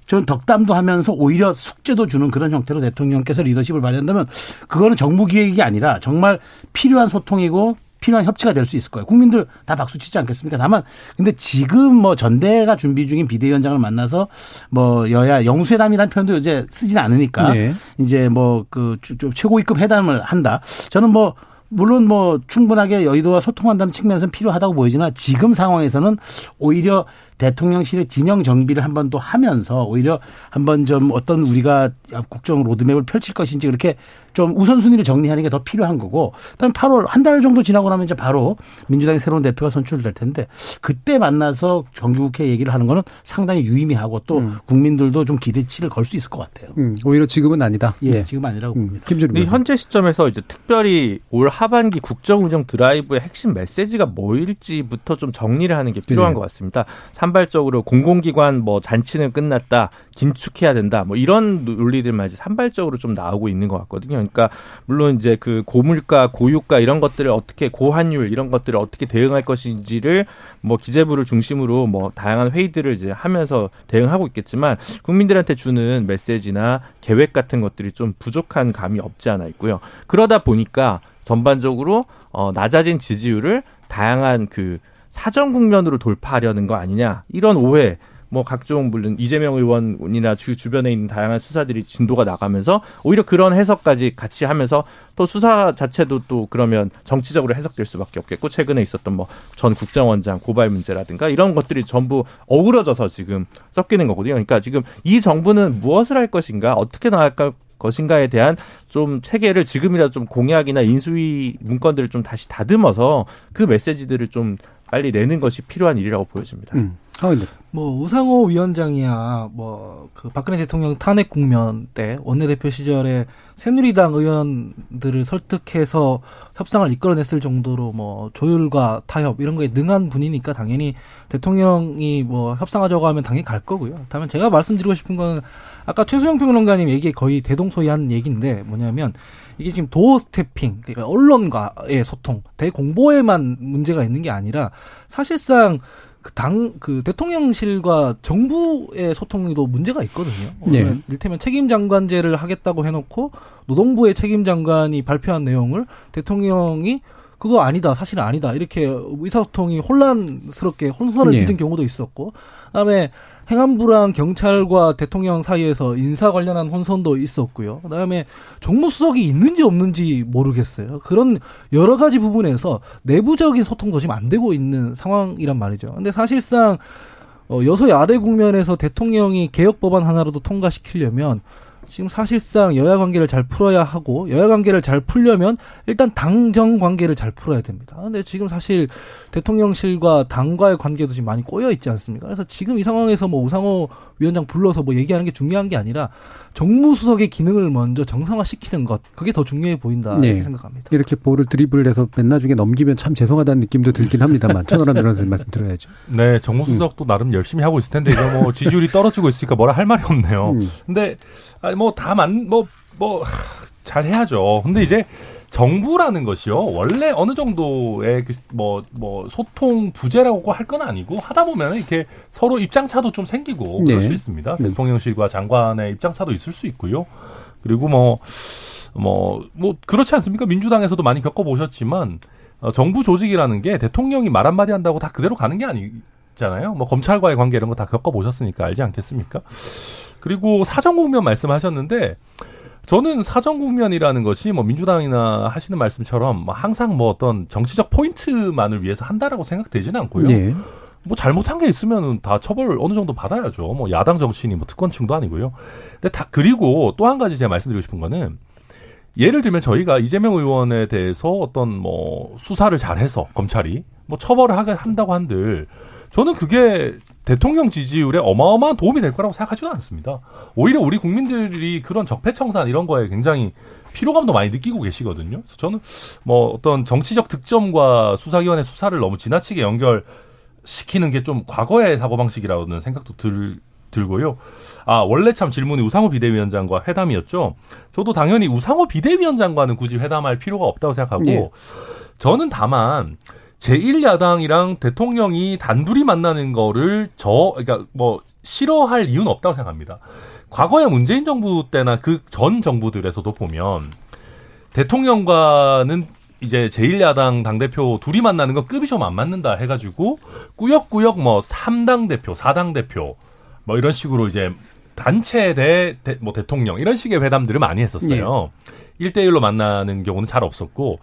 전 덕담도 하면서 오히려 숙제도 주는 그런 형태로 대통령께서 리더십을 발휘한다면 그거는 정부 기획이 아니라 정말 필요한 소통이고 필요한 협치가 될 수 있을 거예요. 국민들 다 박수 치지 않겠습니까? 다만 근데 지금 뭐 전대가 준비 중인 비대위원장을 만나서 뭐 여야 영수회담이라는 표현도 이제 쓰지는 않으니까 네. 이제 뭐 그 최고위급 회담을 한다. 저는 뭐 물론 뭐 충분하게 여의도와 소통한다는 측면에서는 필요하다고 보이지만 지금 상황에서는 오히려 대통령실의 진영 정비를 한번더 하면서 오히려 한 번 좀 어떤 우리가 국정 로드맵을 펼칠 것인지 그렇게 좀 우선순위를 정리하는 게 더 필요한 거고 그다음 8월 한 달 정도 지나고 나면 이제 바로 민주당의 새로운 대표가 선출될 텐데 그때 만나서 정기국회 얘기를 하는 거는 상당히 유의미하고 또 음. 국민들도 좀 기대치를 걸 수 있을 것 같아요. 음, 오히려 지금은 아니다. 예, 네. 지금 아니라고 음. 봅니다. 김준근 현재 시점에서 이제 특별히 올 하반기 국정 운영 드라이브의 핵심 메시지가 뭐일지부터 좀 정리를 하는 게 필요한 네. 것 같습니다. 산발적으로 공공기관 뭐 잔치는 끝났다, 긴축해야 된다, 뭐 이런 논리들만 산발적으로 좀 나오고 있는 것 같거든요. 그러니까 물론 이제 그 고물가, 고유가 이런 것들을 어떻게 고환율 이런 것들을 어떻게 대응할 것인지를 뭐 기재부를 중심으로 뭐 다양한 회의들을 이제 하면서 대응하고 있겠지만 국민들한테 주는 메시지나 계획 같은 것들이 좀 부족한 감이 없지 않아 있고요. 그러다 보니까 전반적으로 어 낮아진 지지율을 다양한 그 사정 국면으로 돌파하려는 거 아니냐 이런 오해 뭐 각종 물론 이재명 의원이나 주 주변에 있는 다양한 수사들이 진도가 나가면서 오히려 그런 해석까지 같이 하면서 또 수사 자체도 또 그러면 정치적으로 해석될 수밖에 없겠고 최근에 있었던 뭐 전 국정원장 고발 문제라든가 이런 것들이 전부 어우러져서 지금 섞이는 거거든요. 그러니까 지금 이 정부는 무엇을 할 것인가 어떻게 나아갈 것인가에 대한 좀 체계를 지금이라도 좀 공약이나 인수위 문건들을 좀 다시 다듬어서 그 메시지들을 좀 빨리 내는 것이 필요한 일이라고 보여집니다. 음. 아, 네. 뭐 우상호 위원장이야 뭐 그 박근혜 대통령 탄핵 국면 때 원내대표 시절에 새누리당 의원들을 설득해서 협상을 이끌어냈을 정도로 뭐 조율과 타협 이런 거에 능한 분이니까 당연히 대통령이 뭐 협상하자고 하면 당연히 갈 거고요. 다만 제가 말씀드리고 싶은 건 아까 최수영 평론가님 얘기 거의 대동소이한 얘기인데 뭐냐면 이게 지금 도어 스태핑 그러니까 언론과의 소통 대공보에만 문제가 있는 게 아니라 사실상 그 당, 그 대통령실과 정부의 소통에도 문제가 있거든요. 네. 이를테면 책임장관제를 하겠다고 해놓고 노동부의 책임장관이 발표한 내용을 대통령이 그거 아니다, 사실은 아니다. 이렇게 의사소통이 혼란스럽게 혼선을 빚은 네. 경우도 있었고, 그다음에 행안부랑 경찰과 대통령 사이에서 인사 관련한 혼선도 있었고요. 그다음에 정무수석이 있는지 없는지 모르겠어요. 그런 여러 가지 부분에서 내부적인 소통도 지금 안 되고 있는 상황이란 말이죠. 근데 사실상 어, 여서야대 국면에서 대통령이 개혁 법안 하나라도 통과시키려면 지금 사실상 여야 관계를 잘 풀어야 하고 여야 관계를 잘 풀려면 일단 당정 관계를 잘 풀어야 됩니다. 근데 지금 사실 대통령실과 당과의 관계도 지금 많이 꼬여 있지 않습니까? 그래서 지금 이 상황에서 뭐 우상호 위원장 불러서 뭐 얘기하는 게 중요한 게 아니라 정무수석의 기능을 먼저 정상화시키는 것 그게 더 중요해 보인다 네. 이렇게 생각합니다. 이렇게 볼을 드리블해서 맨 나중에 넘기면 참 죄송하다는 느낌도 들긴 합니다만 천하람 변호사님 말씀 들어야죠. 네, 정무수석도 음. 나름 열심히 하고 있을 텐데 이거 뭐 지지율이 떨어지고 있으니까 뭐라 할 말이 없네요. 음. 근데 뭐다만뭐뭐 뭐, 잘해야죠. 근데 이제 정부라는 것이요 원래 어느 정도의 그뭐뭐 뭐 소통 부재라고 할 건 아니고 하다 보면 이렇게 서로 입장 차도 좀 생기고 그럴 네. 수 있습니다. 네. 대통령실과 장관의 입장 차도 있을 수 있고요. 그리고 뭐 뭐, 뭐, 그렇지 않습니까? 민주당에서도 많이 겪어보셨지만, 어, 정부 조직이라는 게 대통령이 말 한마디 한다고 다 그대로 가는 게 아니잖아요. 뭐, 검찰과의 관계 이런 거 다 겪어보셨으니까 알지 않겠습니까? 그리고 사정 국면 말씀하셨는데, 저는 사정 국면이라는 것이 뭐 민주당이나 하시는 말씀처럼 뭐 항상 뭐 어떤 정치적 포인트만을 위해서 한다라고 생각되지는 않고요. 네. 뭐 잘못한 게 있으면은 다 처벌 어느 정도 받아야죠. 뭐 야당 정치인이 뭐 특권층도 아니고요. 근데 다 그리고 또 한 가지 제가 말씀드리고 싶은 거는 예를 들면 저희가 이재명 의원에 대해서 어떤 뭐 수사를 잘해서 검찰이 뭐 처벌을 하게 한다고 한들 저는 그게 대통령 지지율에 어마어마한 도움이 될 거라고 생각하지도 않습니다. 오히려 우리 국민들이 그런 적폐청산 이런 거에 굉장히 피로감도 많이 느끼고 계시거든요. 그래서 저는 뭐 어떤 정치적 득점과 수사기관의 수사를 너무 지나치게 연결시키는 게 좀 과거의 사고방식이라는 생각도 들, 들고요. 아, 원래 참 질문이 우상호 비대위원장과 회담이었죠. 저도 당연히 우상호 비대위원장과는 굳이 회담할 필요가 없다고 생각하고 네. 저는 다만 제1야당이랑 대통령이 단둘이 만나는 거를 저, 그러니까 뭐 싫어할 이유는 없다고 생각합니다. 과거에 문재인 정부 때나 그 전 정부들에서도 보면 대통령과는 이제 제1야당 당대표 둘이 만나는 건 급이 좀 안 맞는다 해가지고 꾸역꾸역 뭐 3당 대표, 4당 대표 뭐 이런 식으로 이제 단체 대, 대, 뭐 대통령 이런 식의 회담들을 많이 했었어요. 네. 1대1로 만나는 경우는 잘 없었고.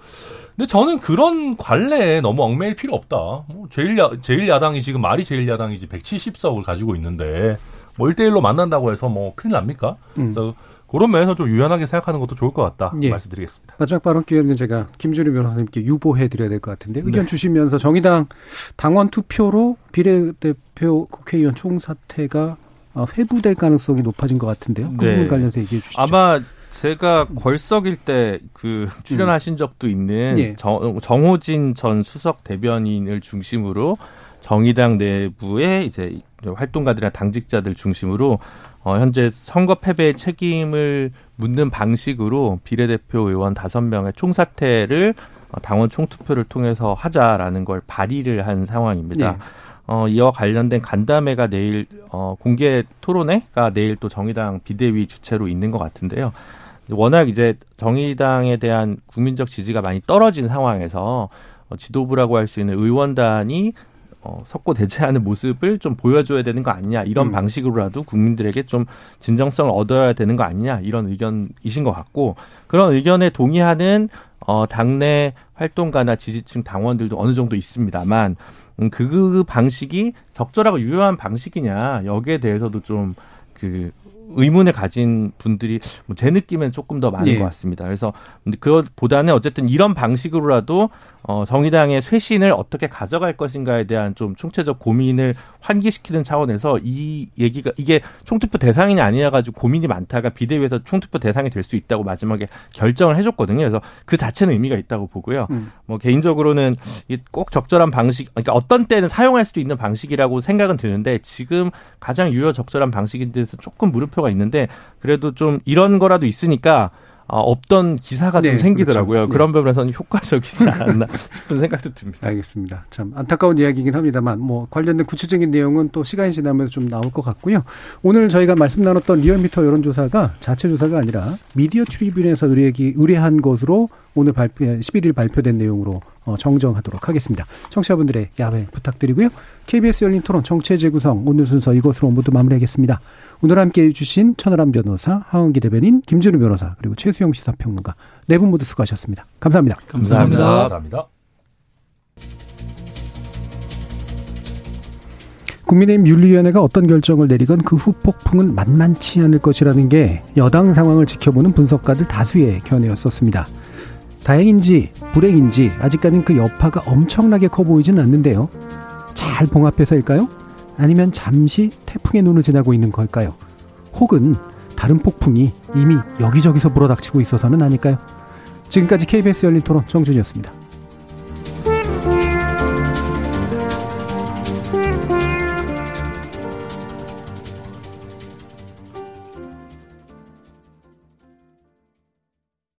근데 저는 그런 관례에 너무 얽매일 필요 없다. 뭐 제1야, 제1야당이 지금 말이 제1야당이지 170석을 가지고 있는데 뭐 1대1로 만난다고 해서 뭐 큰일 납니까? 음. 그래서 그런 면에서 좀 유연하게 생각하는 것도 좋을 것 같다 예. 말씀드리겠습니다. 마지막 발언 기회는 제가 김준희 변호사님께 유보해 드려야 될 것 같은데 의견 네. 주시면서 정의당 당원 투표로 비례대표 국회의원 총사퇴가 어, 회부될 가능성이 높아진 것 같은데요. 그 네. 부분 관련해서 얘기해 주시죠. 아마 제가 걸석일 때 그 출연하신 음. 적도 있는 예. 정, 정호진 전 수석 대변인을 중심으로 정의당 내부의 이제 활동가들이나 당직자들 중심으로 어, 현재 선거 패배의 책임을 묻는 방식으로 비례대표 의원 다섯 명의 총사퇴를 어, 당원 총투표를 통해서 하자라는 걸 발의를 한 상황입니다. 네. 어, 이와 관련된 간담회가 내일 어, 공개 토론회가 내일 또 정의당 비대위 주최로 있는 것 같은데요. 워낙 이제 정의당에 대한 국민적 지지가 많이 떨어진 상황에서 어, 지도부라고 할 수 있는 의원단이 어, 섞고 대체하는 모습을 좀 보여줘야 되는 거 아니냐. 이런 음. 방식으로라도 국민들에게 좀 진정성을 얻어야 되는 거 아니냐. 이런 의견이신 것 같고 그런 의견에 동의하는 어, 당내 활동가나 지지층 당원들도 어느 정도 있습니다만 음, 그 방식이 적절하고 유효한 방식이냐. 여기에 대해서도 좀그 의문을 가진 분들이 뭐제 느낌엔 조금 더 많은 예. 것 같습니다. 그래서 그것보다는 어쨌든 이런 방식으로라도 어, 정의당의 쇄신을 어떻게 가져갈 것인가에 대한 좀 총체적 고민을 환기시키는 차원에서 이 얘기가 이게 총투표 대상이냐 아니냐 가지고 고민이 많다가 비대위에서 총투표 대상이 될 수 있다고 마지막에 결정을 해줬거든요. 그래서 그 자체는 의미가 있다고 보고요. 음. 뭐 개인적으로는 꼭 적절한 방식, 그러니까 어떤 때는 사용할 수도 있는 방식이라고 생각은 드는데 지금 가장 유효 적절한 방식인 데서 조금 물음표가 있는데 그래도 좀 이런 거라도 있으니까 어, 없던 기사가 네, 좀 생기더라고요. 그렇죠. 그런 네. 부분에서는 효과적이지 않았나 싶은 생각도 듭니다. 알겠습니다. 참 안타까운 이야기이긴 합니다만 뭐 관련된 구체적인 내용은 또 시간이 지나면서 좀 나올 것 같고요. 오늘 저희가 말씀 나눴던 리얼미터 여론조사가 자체 조사가 아니라 미디어 트리뷴에서 의뢰기, 의뢰한 것으로 오늘 발표 11일 발표된 내용으로 어, 정정하도록 하겠습니다. 청취자분들의 야외 부탁드리고요. KBS 열린 토론 정체 재구성 오늘 순서 이것으로 모두 마무리하겠습니다. 오늘 함께 해 주신 천하람 변호사, 하원기 대변인, 김준우 변호사, 그리고 최수영 시사평론가 네 분 모두 수고하셨습니다. 감사합니다. 감사합니다. 감사합니다. 국민의힘 윤리위원회가 어떤 결정을 내리건 그 후 폭풍은 만만치 않을 것이라는 게 여당 상황을 지켜보는 분석가들 다수의 견해였었습니다. 다행인지 불행인지 아직까지는 그 여파가 엄청나게 커 보이진 않는데요. 잘 봉합해서일까요? 아니면 잠시 태풍의 눈을 지나고 있는 걸까요? 혹은 다른 폭풍이 이미 여기저기서 불어닥치고 있어서는 아닐까요? 지금까지 KBS 열린 토론 정준이었습니다.